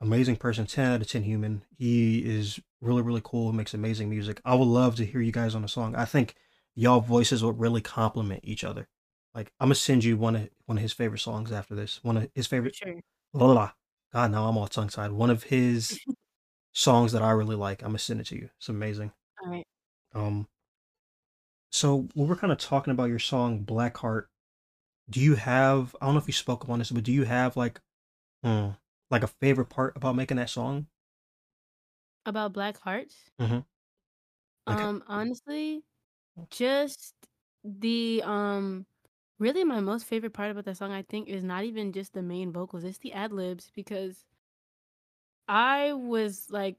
A: amazing person, 10 out of 10 human. He is really, really cool, makes amazing music. I would love to hear you guys on a song. I think y'all voices would really complement each other. Like I'm gonna send you one of one of his favorite songs after this. One of his favorite
B: sure.
A: La la. God now I'm all tongue tied. One of his songs that I really like. I'm gonna send it to you. It's amazing.
B: All right.
A: Um so we were kind of talking about your song Black Heart. Do you have I don't know if you spoke on this, but do you have like hmm, like a favorite part about making that song?
B: About Black Hearts.
A: Mhm. Like-
B: Um, honestly, just the um, really my most favorite part about that song, I think, is not even just the main vocals; it's the ad libs because I was like,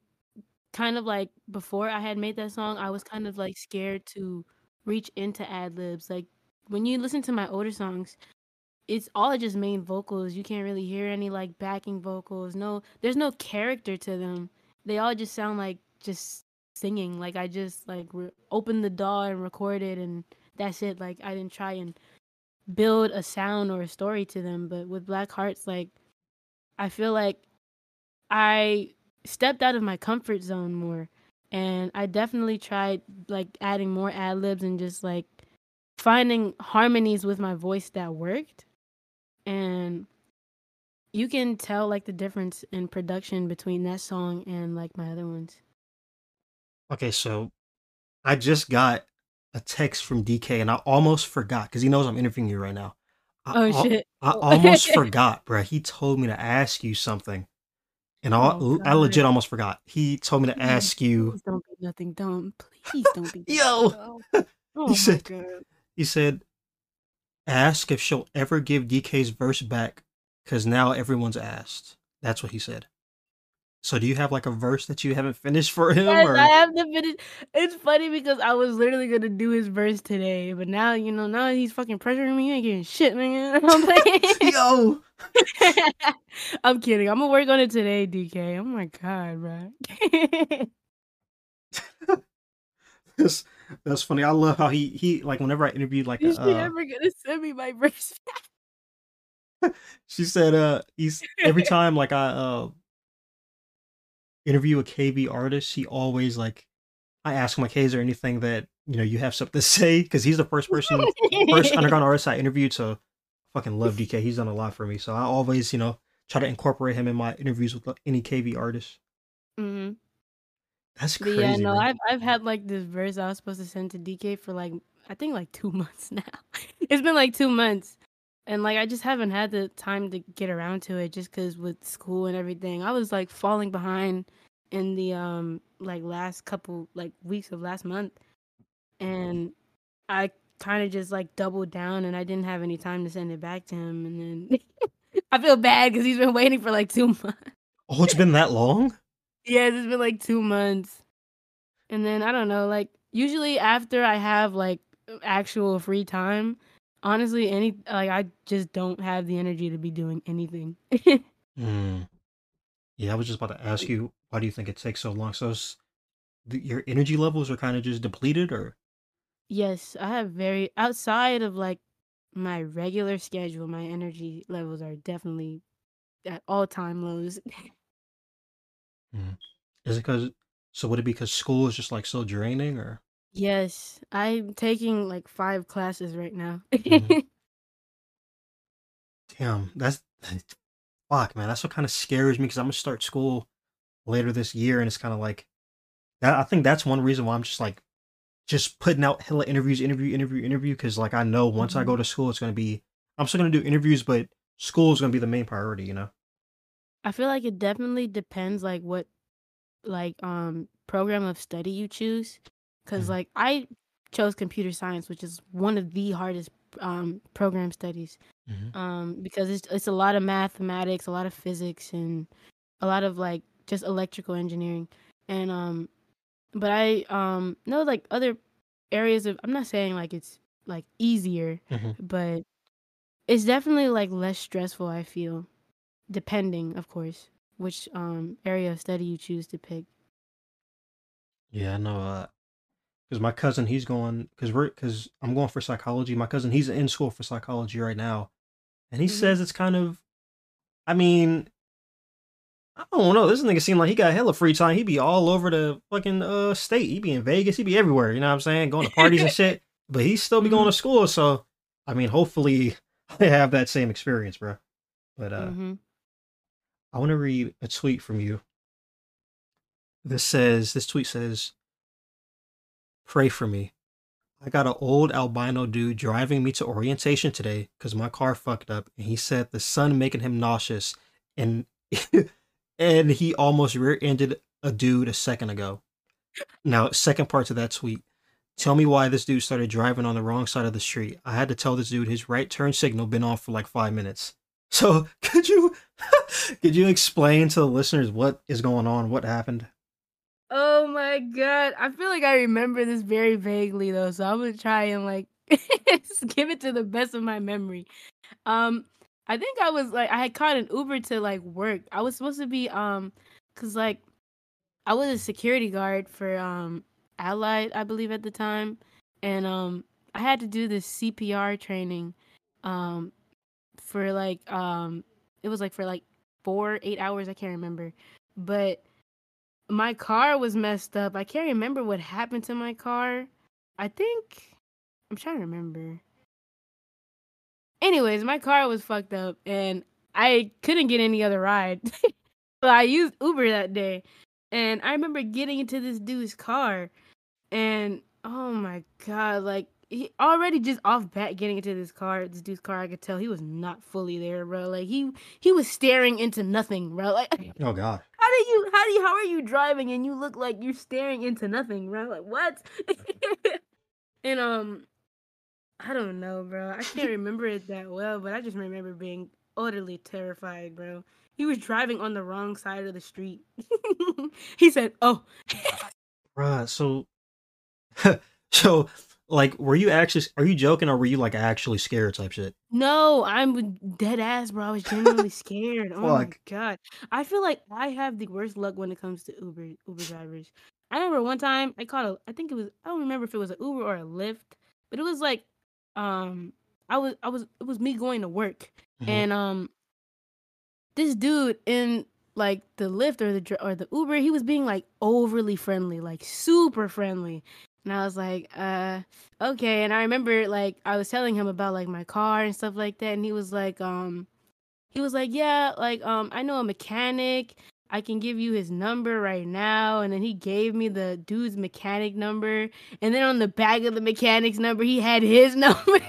B: kind of like before I had made that song, I was kind of like scared to reach into ad libs. Like when you listen to my older songs, it's all just main vocals. You can't really hear any like backing vocals. No, there's no character to them. They all just sound like just singing. Like I just like re- opened the DAW and recorded, and that's it. Like I didn't try and build a sound or a story to them. But with Black Hearts, like I feel like I stepped out of my comfort zone more, and I definitely tried like adding more ad libs and just like finding harmonies with my voice that worked. And you can tell like the difference in production between that song and like my other ones.
A: Okay, so I just got a text from DK and I almost forgot because he knows I'm interviewing you right now. I,
B: Oh
A: al-
B: shit.
A: I almost forgot, bro. He told me to ask you something. And I,
B: Oh,
A: I legit almost forgot. He told me to
B: Please,
A: ask you.
B: Please don't be nothing dumb. Please don't be
A: Yo!
B: Oh my
A: said-
B: god.
A: He said, ask if she'll ever give DK's verse back because now everyone's asked. That's what he said. So do you have like a verse that you haven't finished for him?
B: Yes,
A: or?
B: I have to finish. It's funny because I was literally gonna do his verse today, but now you know now he's fucking pressuring me. You ain't getting shit, man. I'm like,
A: Yo,
B: I'm kidding. I'm gonna work on it today, DK. Oh my god, bro.
A: that's, that's funny. I love how he he like whenever I interviewed like
B: Is she
A: uh,
B: ever gonna send me my verse?
A: she said uh he's every time like I uh interview a KV artist, he always like I ask him like, hey, is there anything that you know you have something to say? Because he's the first person, first underground artist I interviewed. So I fucking love DK. He's done a lot for me. So I always you know try to incorporate him in my interviews with any KV artist.
B: Mm-hmm.
A: That's
B: But
A: crazy.
B: yeah, no. I've I've had like this verse I was supposed to send to DK for like I think like two months now. it's been like two months, and like I just haven't had the time to get around to it, just because with school and everything, I was like falling behind in the um like last couple like weeks of last month, and I kind of just like doubled down, and I didn't have any time to send it back to him, and then I feel bad because he's been waiting for like two months.
A: oh, it's been that long.
B: Yes, it's been like two months. And then I don't know, like usually after I have like actual free time, honestly, any like I just don't have the energy to be doing anything.
A: Mm. Yeah, I was just about to ask you, why do you think it takes so long? So your energy levels are kind of just depleted, or
B: yes, I have very outside of like my regular schedule, my energy levels are definitely at all time lows.
A: is it because? So would it be because school is just like so draining, or?
B: yes, I'm taking like five classes right now.
A: Mhm. Damn, that's fuck, man. That's what kind of scares me because I'm gonna start school later this year, and it's kind of like. I think that's one reason why I'm just like just putting out hella interviews, interview, interview, interview. Because like I know once I
B: Mhm.
A: go to school, it's gonna be I'm still gonna do interviews, but school is gonna be the main priority. You know?
B: I feel like it definitely depends like what like um program of study you choose cuz
A: Mhm.
B: like I chose computer science which is one of the hardest um program studies
A: Mhm.
B: um because it's it's a lot of mathematics, a lot of physics and a lot of like just electrical engineering and um but I um know like other areas of I'm not saying like it's like easier
A: Mhm.
B: but it's definitely like less stressful I feel depending of course which um area of study you choose to pick
A: Yeah, I know. Uh, because my cousin, he's going because we're because I'm going for psychology. My cousin, he's in school for psychology right now, and he
B: Mhm.
A: says it's kind of. I mean, I don't know. This nigga seemed like he got hella free time. He be all over the fucking uh state. He be in Vegas. He be everywhere. You know what I'm saying? Going to parties and shit. But he still be going to school. So I mean, hopefully, I have that same experience, bro. But uh,
B: hmm
A: I want to read a tweet from you. This says, this tweet says, pray for me. I got an old albino dude driving me to orientation today because my car fucked up, and he said the sun making him nauseous, and and he almost rear-ended a dude a second ago. Now, second part to that tweet. Tell me why this dude started driving on the wrong side of the street. I had to tell this dude his right turn signal been off for like five minutes. So could you could you explain to the listeners what is going on? What happened?
B: oh my god i feel like i remember this very vaguely though so i'm gonna try and like give it to the best of my memory um i think i was like i had caught an uber to like work. I was supposed to be um because like i was a security guard for um allied i believe at the time. And um i had to do this cpr training um for like um it was like for like four eight hours i can't remember. But my car was messed up. I can't remember what happened to my car. I think i'm trying to remember anyways my car was fucked up and i couldn't get any other ride. So i used uber that day and i remember getting into this dude's car and oh my god like he already just off bat getting into this car this dude's car i could tell he was not fully there bro. Like he he was staring into nothing bro. Like
A: Oh God.
B: how do you how do you how are you driving and you look like you're staring into nothing bro? Like what? And um i don't know bro i can't remember it that well but i just remember being utterly terrified, bro. He was driving on the wrong side of the street. he said, "Oh,
A: Bruh, so so like were you actually are you joking or were you like actually scared type shit?
B: no, I'm dead ass, bro. I was genuinely scared. Oh my
A: Fuck.
B: god, I feel like I have the worst luck when it comes to Uber Uber drivers. I remember one time I caught a, I think it was I don't remember if it was an Uber or a Lyft, but it was like, um, I was I was it was me going to work,
A: Mhm.
B: and um, this dude in like the Lyft or the or the Uber, he was being like overly friendly, like super friendly. And I was like, uh, okay. And I remember like I was telling him about like my car and stuff like that, and he was like, um, he was like, yeah, like um, I know a mechanic. I can give you his number right now. And then he gave me the dude's mechanic number. And then on the back of the mechanic's number, he had his number.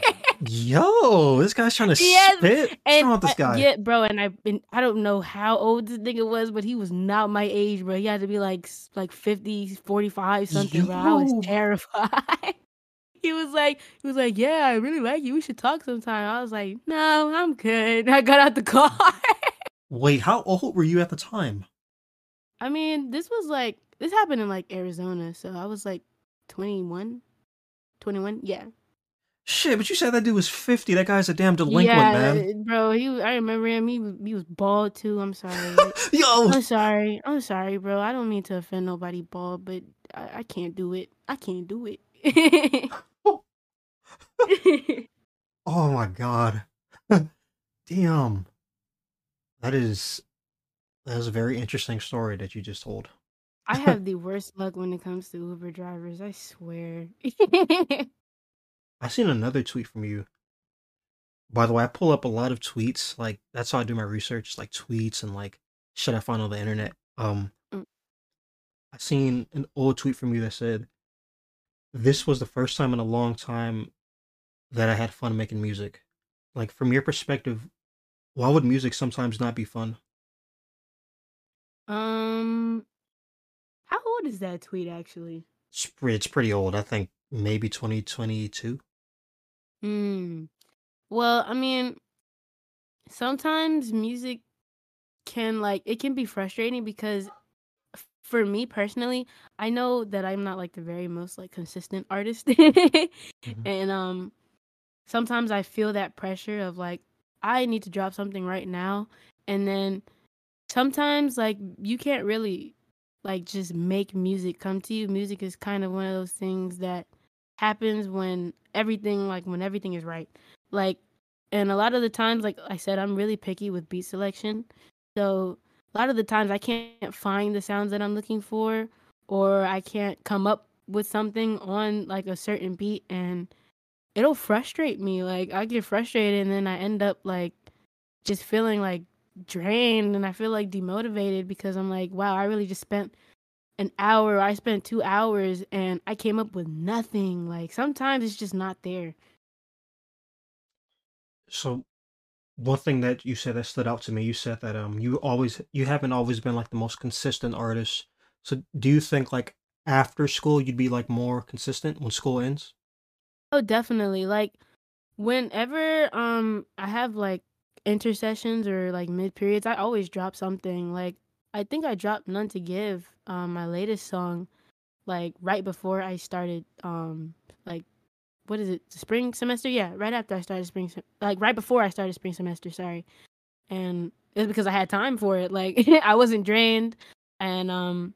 A: Yo, this guy's trying to
B: Yes,
A: spit. What's
B: And
A: wrong with this guy?
B: yeah, bro, and I been I don't know how old this nigga was, but he was not my age, bro. He had to be like like 50, 45 something, bro. I was terrified. he was like he was like, "Yeah, I really like you. We should talk sometime." I was like, "No, I'm good." I got out the car.
A: Wait, how old were you at the time?
B: I mean, this was like this happened in like Arizona, so I was like 21. 21? Yeah.
A: Shit, but you said that dude was 50. That guy's a damn delinquent,
B: yeah,
A: man.
B: bro. he I remember him. He was he was bald too. I'm sorry.
A: Yo,
B: I'm sorry. I'm sorry, bro. I don't mean to offend nobody, bald, but I, I can't do it. I can't do it.
A: oh my god. damn. That is that is a very interesting story that you just told.
B: I have the worst luck when it comes to Uber drivers. I swear.
A: I seen another tweet from you. By the way, I pull up a lot of tweets. Like that's how I do my research, like tweets and like shit I find on the internet. Um,
B: Mm.
A: I seen an old tweet from you that said, "This was the first time in a long time that I had fun making music." Like from your perspective, why would music sometimes not be fun?
B: um, how old is that tweet actually?
A: It's pretty, it's pretty old. I think maybe twenty twenty two.
B: Hmm. Well, I mean, sometimes music can like it can be frustrating because f- for me personally, I know that I'm not like the very most like consistent artist. And um sometimes I feel that pressure of like I need to drop something right now and then sometimes like you can't really like just make music come to you. Music is kind of one of those things that happens when everything like when everything is right. Like and a lot of the times like I said I'm really picky with beat selection. So a lot of the times I can't find the sounds that I'm looking for or I can't come up with something on like a certain beat and it'll frustrate me. Like I get frustrated and then I end up like just feeling like drained and I feel like demotivated because I'm like, wow, I really just spent an hour, I spent two hours and I came up with nothing. Like sometimes it's just not there.
A: So one thing that you said that stood out to me, you said that um you always you haven't always been like the most consistent artist. So do you think like after school you'd be like more consistent when school ends?
B: Oh, definitely. Like whenever um I have like intercessions or like mid periods, I always drop something. Like I think I dropped None to Give, um, my latest song, like right before I started um like what is it, the spring semester? Yeah, right after I started spring sem- like right before I started spring semester, sorry. And it was because I had time for it. Like I wasn't drained and um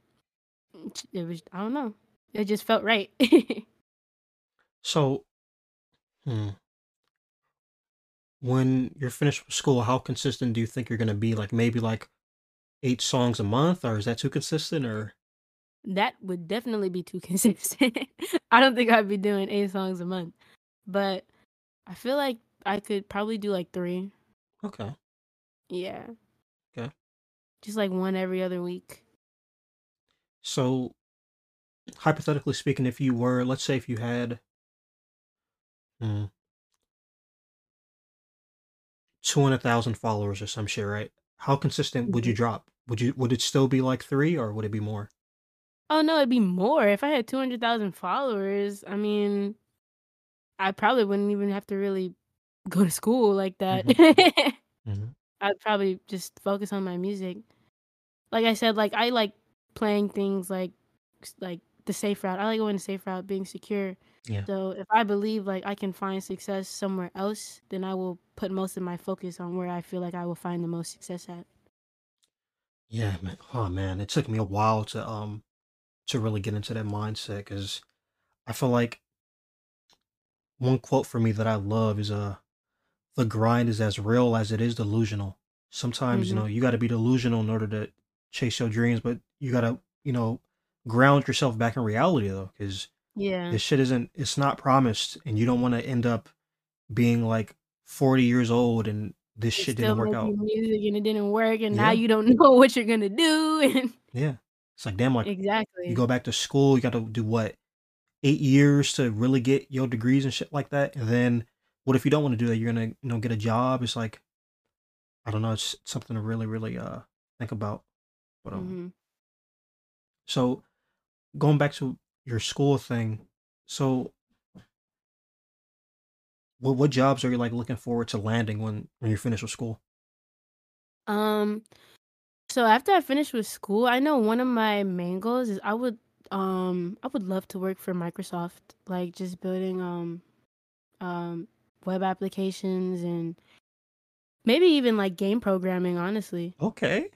B: it was I don't know. It just felt right.
A: So hmm, when you're finished with school, how consistent do you think you're gonna be? Like maybe like eight songs a month, or is that too consistent? Or
B: That would definitely be too consistent. I don't think I'd be doing eight songs a month, but I feel like I could probably do like three.
A: okay,
B: Yeah.
A: Okay.
B: Just like one every other week.
A: so hypothetically speaking, if you were, let's say, if you had Mm. two hundred thousand followers or some shit, right? How consistent would you mm-hmm. drop? Would you would it still be like three, or would it be more?
B: Oh no, it'd be more if I had two hundred thousand followers. I mean, I probably wouldn't even have to really go to school like that. Mm-hmm. Mm-hmm. I'd probably just focus on my music. Like I said, like I like playing things like like the safe route. I like going the safe route, being secure.
A: Yeah.
B: So if I believe like I can find success somewhere else, then I will put most of my focus on where I feel like I will find the most success at.
A: Yeah, man. Oh man, it took me a while to um to really get into that mindset because I feel like one quote for me that I love is uh the grind is as real as it is delusional. Sometimes, you
B: Mhm.
A: know, you got to be delusional in order to chase your dreams, but you got to, you know, ground yourself back in reality though, because
B: Yeah.
A: this shit isn't, it's not promised, and you don't want to end up being like 40 years old and this shit didn't work out.
B: music and it didn't work and now you don't know what you're gonna do and
A: yeah. It's like, damn, like
B: Exactly.
A: you go back to school, you got to do what, eight years to really get your degrees and shit like that. And then what if you don't want to do that? You're gonna, you know, get a job. It's like, I don't know, it's something to really, really uh think about. But um,
B: Mhm.
A: so going back to your school thing, so what what jobs are you like looking forward to landing when when you're finished with school?
B: Um so after I finish with school, I know one of my main goals is I would um I would love to work for Microsoft, like just building um um web applications and maybe even like game programming, honestly.
A: Okay.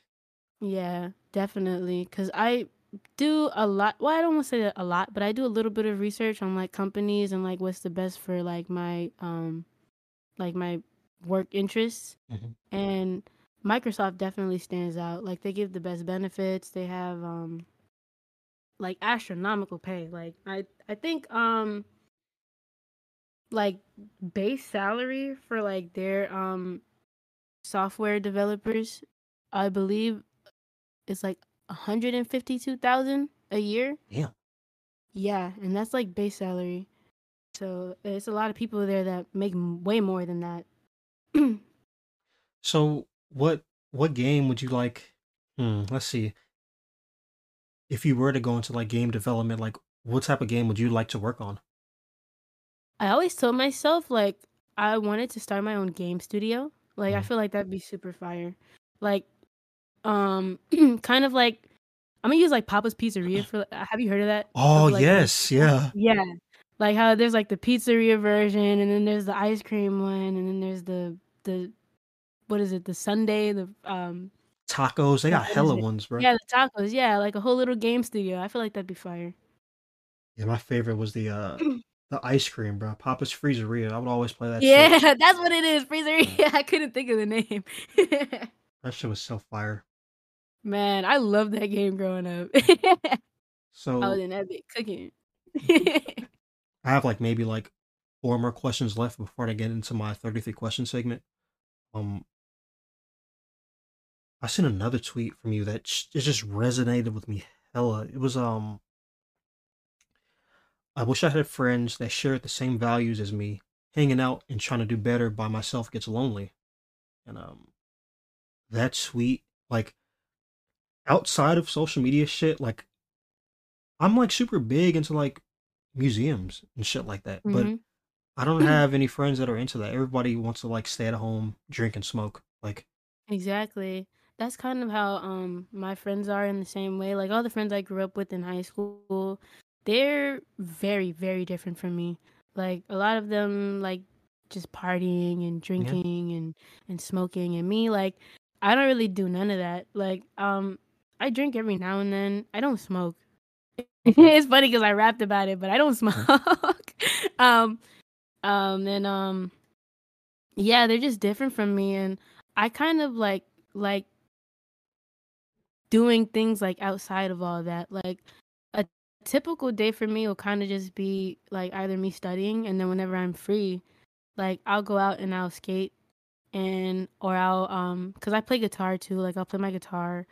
B: Yeah, definitely. Cause I do a lot. Well, I don't want to say that a lot, but I do a little bit of research on like companies and like what's the best for like my um like my work interests.
A: hmm
B: And Microsoft definitely stands out. Like they give the best benefits. They have um like astronomical pay. Like I I think um like base salary for like their um software developers, I believe it's like 152,000 a year.
A: Yeah.
B: Yeah, and that's like base salary. So it's a lot of people there that make way more than that.
A: So what what game would you like? Hmm, let's see. If you were to go into like game development, like what type of game would you like to work on?
B: I always told myself like I wanted to start my own game studio. Like I
A: Mm.
B: feel like that'd be super fire. Like um kind of like I'm gonna use like Papa's Pizzeria for have you heard of that?
A: Oh
B: Of like
A: yes, yeah.
B: yeah. Like how there's like the pizzeria version and then there's the ice cream one and then there's the the what is it, the Sunday, the um
A: Tacos, they got hella ones, bro.
B: Yeah, the tacos, yeah, like a whole little game studio. I feel like that'd be fire.
A: Yeah, my favorite was the uh the ice cream, bro. Papa's Freezeria. I would always play that
B: Yeah,
A: shit.
B: that's what it is, Freezeria. I couldn't think of the name.
A: That shit was so fire.
B: Man, I loved that game growing up. so I was in that bit cooking.
A: I have like maybe like four more questions left before I get into my 33 question segment. Um, I seen another tweet from you that sh- it just resonated with me hella. It was um, I wish I had friends that shared the same values as me. Hanging out and trying to do better by myself gets lonely. And um, that tweet, like outside of social media shit, like I'm like super big into like museums and shit like that. But
B: hmm
A: I don't have any friends that are into that. Everybody wants to like stay at home, drink and smoke. Like,
B: Exactly. That's kind of how um my friends are in the same way. Like all the friends I grew up with in high school, they're very, very different from me. Like a lot of them like just partying and
A: yeah,
B: drinking and and smoking and me like I don't really do none of that. Like um I drink every now and then. I don't smoke. it's funny because I rapped about it, but I don't smoke. um um and um yeah, they're just different from me and I kind of like like doing things like outside of all that. Like a typical day for me will kind of just be like either me studying and then whenever I'm free, like I'll go out and I'll skate and or I'll um cuz I play guitar too, like I'll play my guitar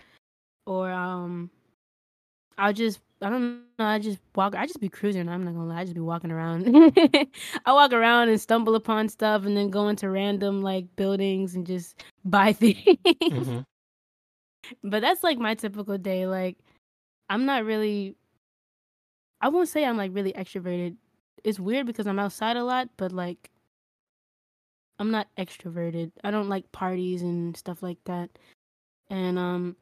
B: or um I'll just I don't know, I just walk I just be cruising, I'm not gonna lie, I just be walking around. I walk around and stumble upon stuff and then go into random like buildings and just buy things.
A: hmm
B: But that's like my typical day. Like I'm not really I won't say I'm like really extroverted. It's weird because I'm outside a lot, but like I'm not extroverted. I don't like parties and stuff like that. And um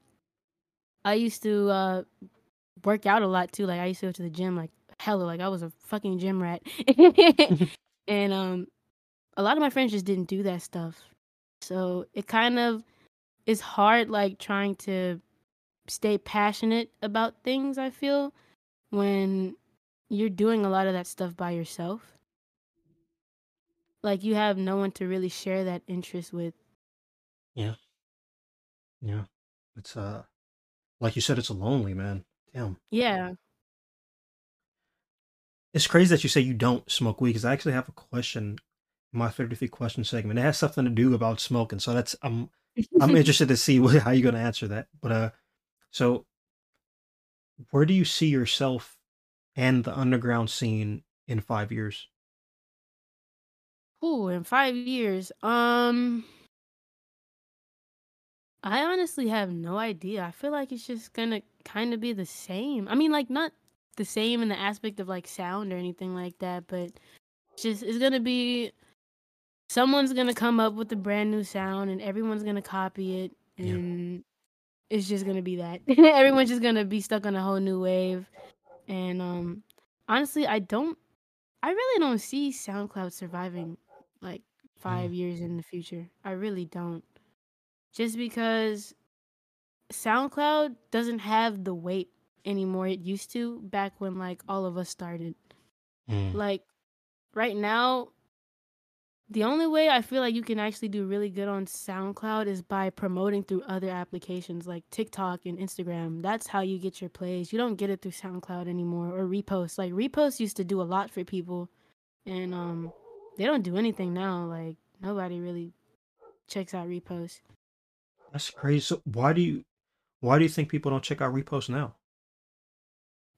B: I used to uh work out a lot too. Like I used to go to the gym like hella like I was a fucking gym rat. and um a lot of my friends just didn't do that stuff. So it kind of is hard like trying to stay passionate about things, I feel, when you're doing a lot of that stuff by yourself. Like you have no one to really share that interest with.
A: Yeah. Yeah. It's uh like you said, it's lonely, man. Damn.
B: Yeah.
A: It's crazy that you say you don't smoke weed because I actually have a question in my 33 question segment. It has something to do about smoking. So that's I'm I'm interested to see what, how you're gonna answer that. But uh so where do you see yourself and the underground scene in five years?
B: Ooh, in five years. Um I honestly have no idea. I feel like it's just gonna kind of be the same. I mean, like not the same in the aspect of like sound or anything like that, but just it's gonna be someone's gonna come up with a brand new sound and everyone's gonna copy it
A: Yeah.
B: and it's just gonna be that. everyone's just gonna be stuck on a whole new wave. And um honestly, I don't I really don't see SoundCloud surviving like 5
A: Mm.
B: years in the future. I really don't. Just because SoundCloud doesn't have the weight anymore it used to back when like all of us started.
A: Mm.
B: Like right now the only way I feel like you can actually do really good on SoundCloud is by promoting through other applications like TikTok and Instagram. That's how you get your plays. You don't get it through SoundCloud anymore or reposts. Like reposts used to do a lot for people and um they don't do anything now. Like nobody really checks out reposts.
A: That's crazy. So why do you why do you think people don't check out reposts now?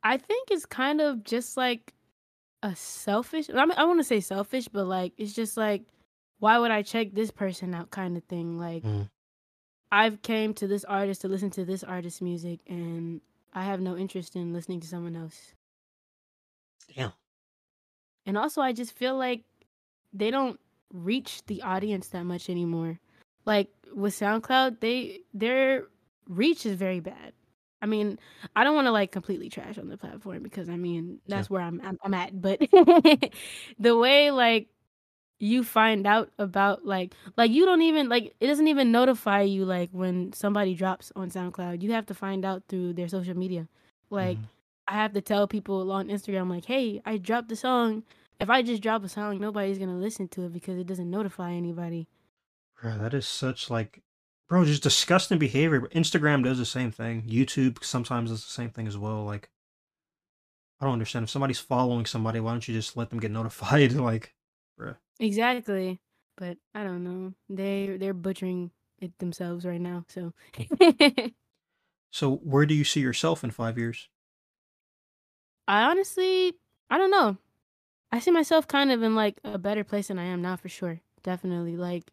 B: I think it's kind of just like a selfish. I, mean, I want to say selfish, but like it's just like, why would I check this person out, kind of thing. Like,
A: Mm.
B: I've came to this artist to listen to this artist's music, and I have no interest in listening to someone else.
A: Damn.
B: And also, I just feel like they don't reach the audience that much anymore. Like with SoundCloud, they their reach is very bad. I mean, I don't want to like completely trash on the platform because I mean that's where I'm I'm, I'm at. But the way like you find out about like like you don't even like it doesn't even notify you like when somebody drops on SoundCloud. You have to find out through their social media. Like
A: Mhm.
B: I have to tell people on Instagram like, "Hey, I dropped the song." If I just drop a song, nobody's going to listen to it because it doesn't notify anybody.
A: That is such like bro, just disgusting behavior. But Instagram does the same thing. YouTube sometimes does the same thing as well. Like I don't understand. If somebody's following somebody, why don't you just let them get notified? Like, bro.
B: Exactly. But I don't know. They they're butchering it themselves right now. So
A: So where do you see yourself in five years?
B: I honestly, I don't know. I see myself kind of in like a better place than I am now for sure. Definitely. Like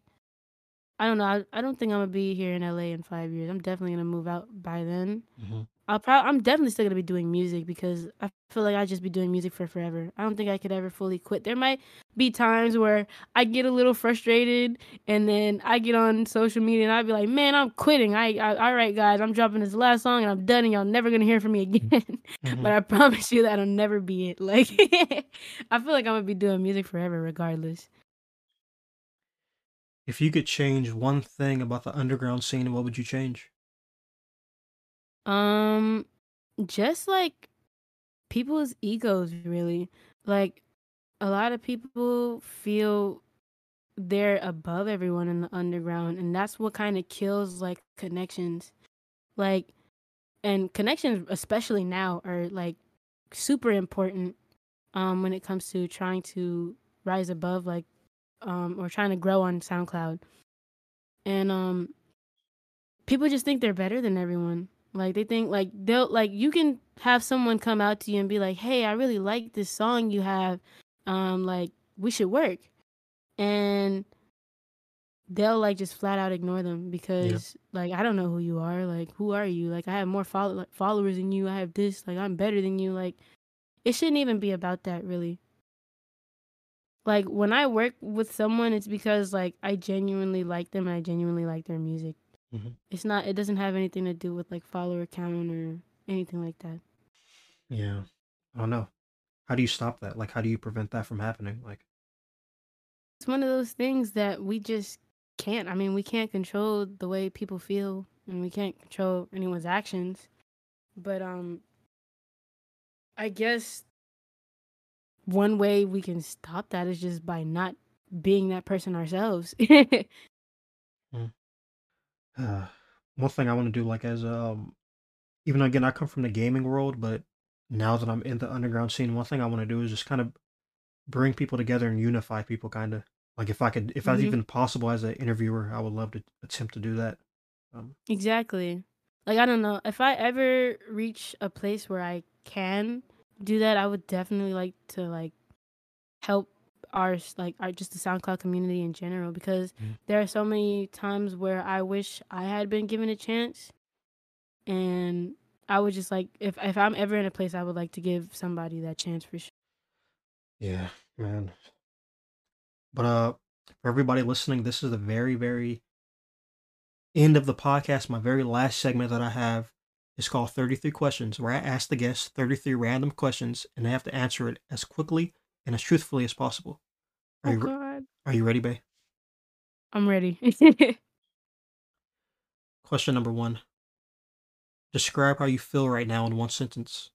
B: I don't know. I, I don't think I'm gonna be here in LA in five years. I'm definitely gonna move out by then.
A: Mhm.
B: I'll probably I'm definitely still gonna be doing music because I feel like I'd just be doing music for forever. I don't think I could ever fully quit. There might be times where I get a little frustrated and then I get on social media and I'd be like, man, I'm quitting. I, I all right guys, I'm dropping this last song and I'm done and y'all never gonna hear from me again.
A: Mhm.
B: but I promise you that'll never be it. Like I feel like I'm gonna be doing music forever regardless.
A: If you could change one thing about the underground scene, what would you change?
B: Um, just like people's egos, really. Like a lot of people feel they're above everyone in the underground, and that's what kind of kills like connections. Like, and connections, especially now, are like super important. Um, when it comes to trying to rise above, like, um, or trying to grow on SoundCloud, and um, people just think they're better than everyone. Like they think like they'll like you can have someone come out to you and be like, "Hey, I really like this song you have. Um like we should work." And they'll like just flat out ignore them because like I don't know who you are. Like who are you? Like I have more follow- like, followers than you. I have this. Like I'm better than you. Like it shouldn't even be about that really. Like when I work with someone, it's because like I genuinely like them and I genuinely like their music.
A: Mhm.
B: It's not. It doesn't have anything to do with like follower count or anything like that.
A: Yeah. I don't know. How do you stop that? Like, how do you prevent that from happening? Like,
B: It's one of those things that we just can't. I mean, we can't control the way people feel, and we can't control anyone's actions. But um, I guess one way we can stop that is just by not being that person ourselves.
A: uh, one thing I want to do, like, as um, even though, again, I come from the gaming world, but now that I'm in the underground scene, one thing I want to do is just kind of bring people together and unify people, kind of. Like, if I could, if that's
B: Mhm.
A: even possible as an interviewer, I would love to attempt to do that. Um,
B: Exactly. Like I don't know, if I ever reach a place where I can do that, I would definitely like to like help our like our just the SoundCloud community in general because
A: Mhm.
B: there are so many times where I wish I had been given a chance and I would just like if if I'm ever in a place I would like to give somebody that chance for sure.
A: Yeah, man. But uh for everybody listening, this is the very, very end of the podcast. My very last segment that I have is called 33 Questions, where I ask the guests 33 random questions and they have to answer it as quickly and as truthfully as possible. Are
B: Oh
A: you re-
B: god.
A: are you ready, Bae?
B: I'm ready.
A: Question number one. Describe how you feel right now in one sentence.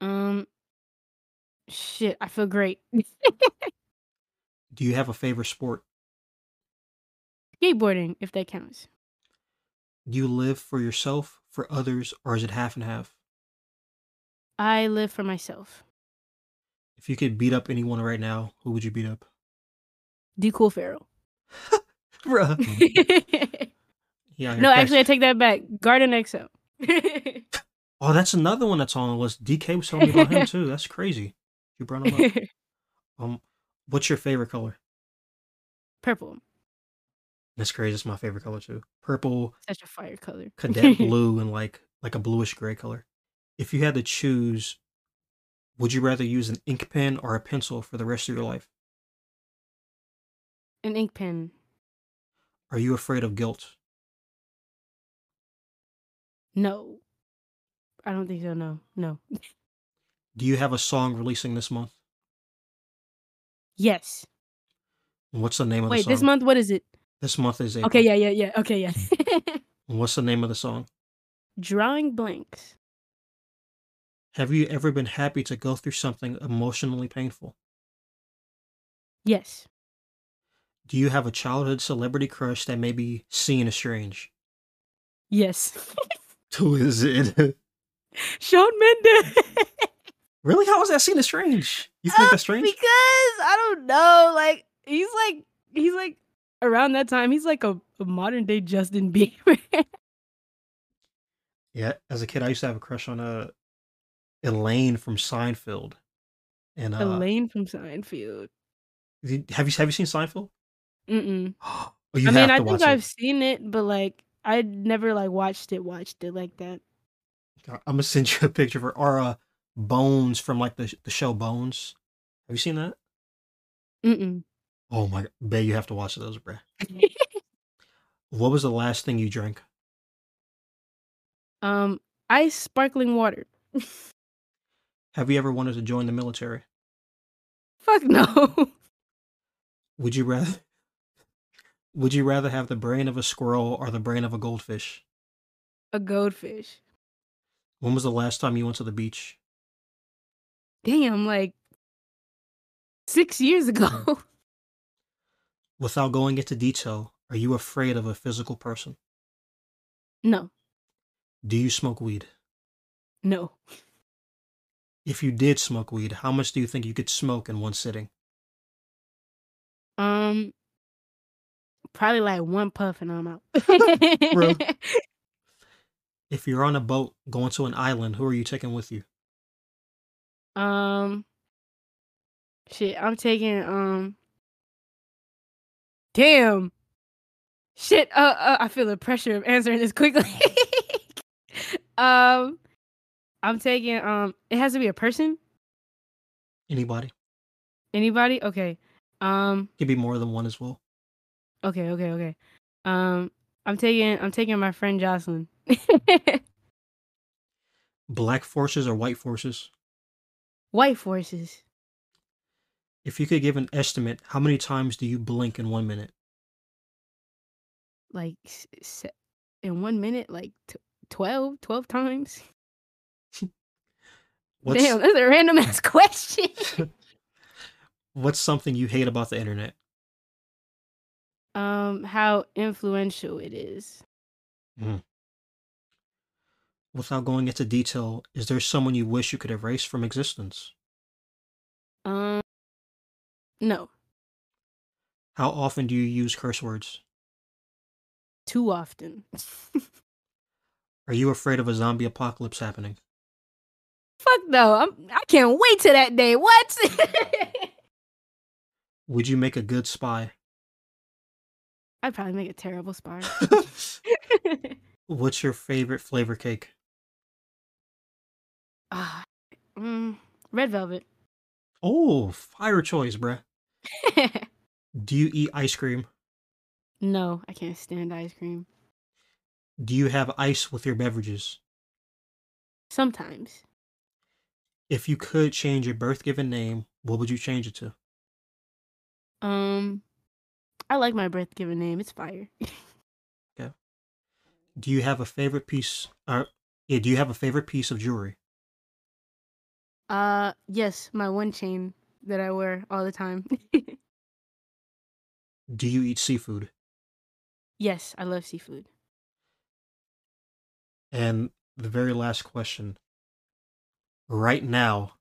B: um shit, I feel great.
A: Do you have a favorite sport?
B: Skateboarding if that counts.
A: Do you live for yourself, for others, or is it half and half?
B: I live for myself.
A: If you could beat up anyone right now, who would you beat up?
B: Dkool Pharaoh.
A: Bruh.
B: no,
A: Yeah, your
B: actually, I take that back. Garden XO.
A: Oh, that's another one that's on the list. DK was telling me about him too. That's crazy. You brought him up. Um, what's your favorite color?
B: Purple.
A: That's crazy. It's my favorite color too. Purple,
B: Such a fire color.
A: cadet blue, and like like a bluish gray color. If you had to choose, would you rather use an ink pen or a pencil for the rest of your life?
B: An ink pen.
A: Are you afraid of guilt?
B: No. I don't think so. No. No.
A: Do you have a song releasing this month?
B: Yes.
A: What's the name of the song?
B: Wait, this month, what is it?
A: This month is April.
B: Okay, yeah, yeah, yeah. Okay, yeah.
A: What's the name of the song?
B: Drawing blanks.
A: Have you ever been happy to go through something emotionally painful?
B: Yes.
A: Do you have a childhood celebrity crush that may be seen as strange?
B: Yes.
A: Who is it?
B: Shawn Mendes.
A: really? How is that seen as strange? You think
B: Uh,
A: that's strange?
B: Because I don't know, like he's like he's like around that time he's like a, a modern day Justin Bieber.
A: Yeah, as a kid, I used to have a crush on uh, Elaine from Seinfeld. And uh,
B: Elaine from Seinfeld.
A: did- have you have you seen Seinfeld?
B: Mm-mm.
A: Oh, you
B: I mean, I think I've
A: it.
B: seen it, but like I never like watched it, watched it like that.
A: I'm gonna send you a picture of her. Or uh, Bones from like the the show Bones. Have you seen that?
B: Mm-mm.
A: Oh my, bet you have to watch those, bruh. What was the last thing you drank?
B: um, ice sparkling water.
A: Have you ever wanted to join the military?
B: Fuck no.
A: Would you rather? Would you rather have the brain of a squirrel or the brain of a goldfish?
B: a goldfish.
A: When was the last time you went to the beach?
B: Damn, like six years ago.
A: Without going into detail, are you afraid of a physical person?
B: no,
A: Do you smoke weed?
B: no.
A: If you did smoke weed, how much do you think you could smoke in one sitting?
B: Um, probably like one puff and I'm out.
A: If you're on a boat going to an island, who are you taking with you?
B: Um, shit, I'm taking um. Damn. Shit. Uh, uh, I feel the pressure of answering this quickly. um, I'm taking um. It has to be a person.
A: Anybody?
B: Anybody? Okay. Um.
A: Could be more than one as well.
B: Okay. Okay. Okay. Um. I'm taking. I'm taking my friend Jocelyn.
A: Black forces or white forces?
B: White forces.
A: If you could give an estimate, how many times do you blink in one minute?
B: Like s- in one minute, like t- 12, 12 times.
A: What's
B: Damn, that's a random ass question.
A: what's something you hate about the internet?
B: um, how influential it is.
A: Without going into detail, is there someone you wish you could erase from existence?
B: No,
A: How often do you use curse words?
B: too often.
A: Are you afraid of a zombie apocalypse happening?
B: Fuck no, I'm. I can't wait to that day. What?
A: Would you make a good spy?
B: I'd probably make a terrible spy.
A: What's your favorite flavor cake?
B: Ah, mm, red velvet.
A: Oh, fire choice, bruh. Do you eat ice cream?
B: no, I can't stand ice cream.
A: Do you have ice with your beverages?
B: Sometimes.
A: If you could change your birth given name, what would you change it to?
B: Um, I like my birth given name. It's fire. Okay.
A: Do you have a favorite piece? Uh, yeah, do you have a favorite piece of jewelry?
B: uh, yes, my one chain that I wear all the time.
A: Do you eat seafood?
B: yes, I love seafood.
A: And the very last question. Right now,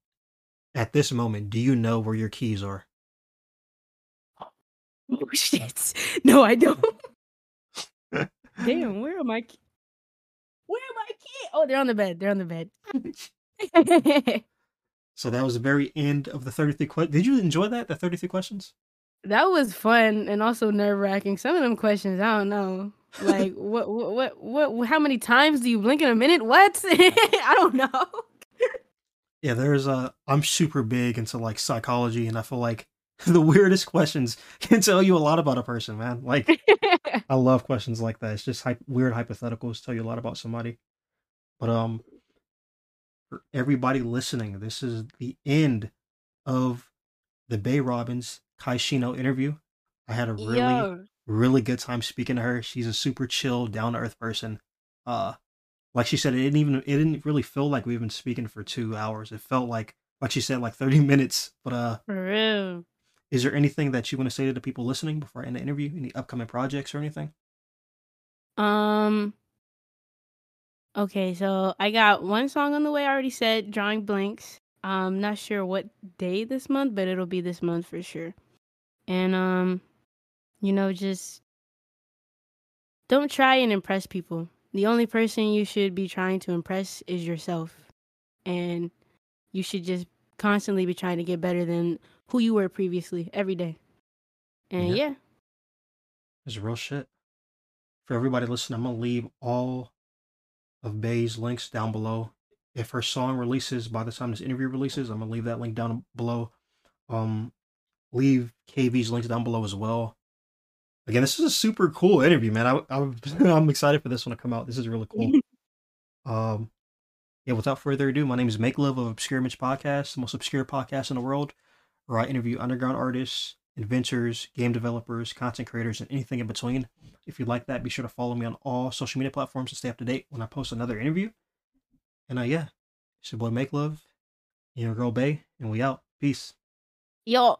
A: at this moment, do you know where your keys are?
B: Oh shit! No, I don't. Damn, where are my? Where are my keys? Oh, they're on the bed. They're on the bed.
A: So that was the very end of the 33 questions. Did you enjoy that? The 33 questions?
B: that was fun and also nerve wracking. Some of them questions, I don't know. Like what, what, what, what? How many times do you blink in a minute? What? I don't know.
A: Yeah, there's a. I'm super big into like psychology, and I feel like the weirdest questions can tell you a lot about a person, man. Like, I love questions like that. It's just hy- weird hypotheticals tell you a lot about somebody. But um, for everybody listening, this is the end of the Bae Robins Kaishino interview. I had a really
B: Yo,
A: really good time speaking to her. She's a super chill, down to earth person. Uh, like she said, it didn't even it didn't really feel like we've been speaking for two hours. It felt like like she said, like thirty minutes. But uh,
B: real.
A: is there anything that you want to say to the people listening before I end the interview? Any upcoming projects or anything?
B: Um. Okay, so I got one song on the way. I already said drawing blanks. I'm not sure what day this month, but it'll be this month for sure. And um, you know, just don't try and impress people. The only person you should be trying to impress is yourself, and you should just constantly be trying to get better than who you were previously every day. And
A: Yeah.
B: yeah,
A: It's real shit. For everybody listening, I'm gonna leave all of Bae's links down below. If her song releases by the time this interview releases, I'm gonna leave that link down below. Um, leave KV's links down below as well. Again, this is a super cool interview, man. I, I I'm excited for this one to come out. This is really cool. Um, yeah. Without further ado, my name is Make Love of Obscure Image Podcast, the most obscure podcast in the world, where I interview underground artists, inventors, game developers, content creators, and anything in between. If you like that, be sure to follow me on all social media platforms to stay up to date when I post another interview. And uh, yeah, it's your boy Make Love, your girl Bae, and we out. Peace.
B: yo.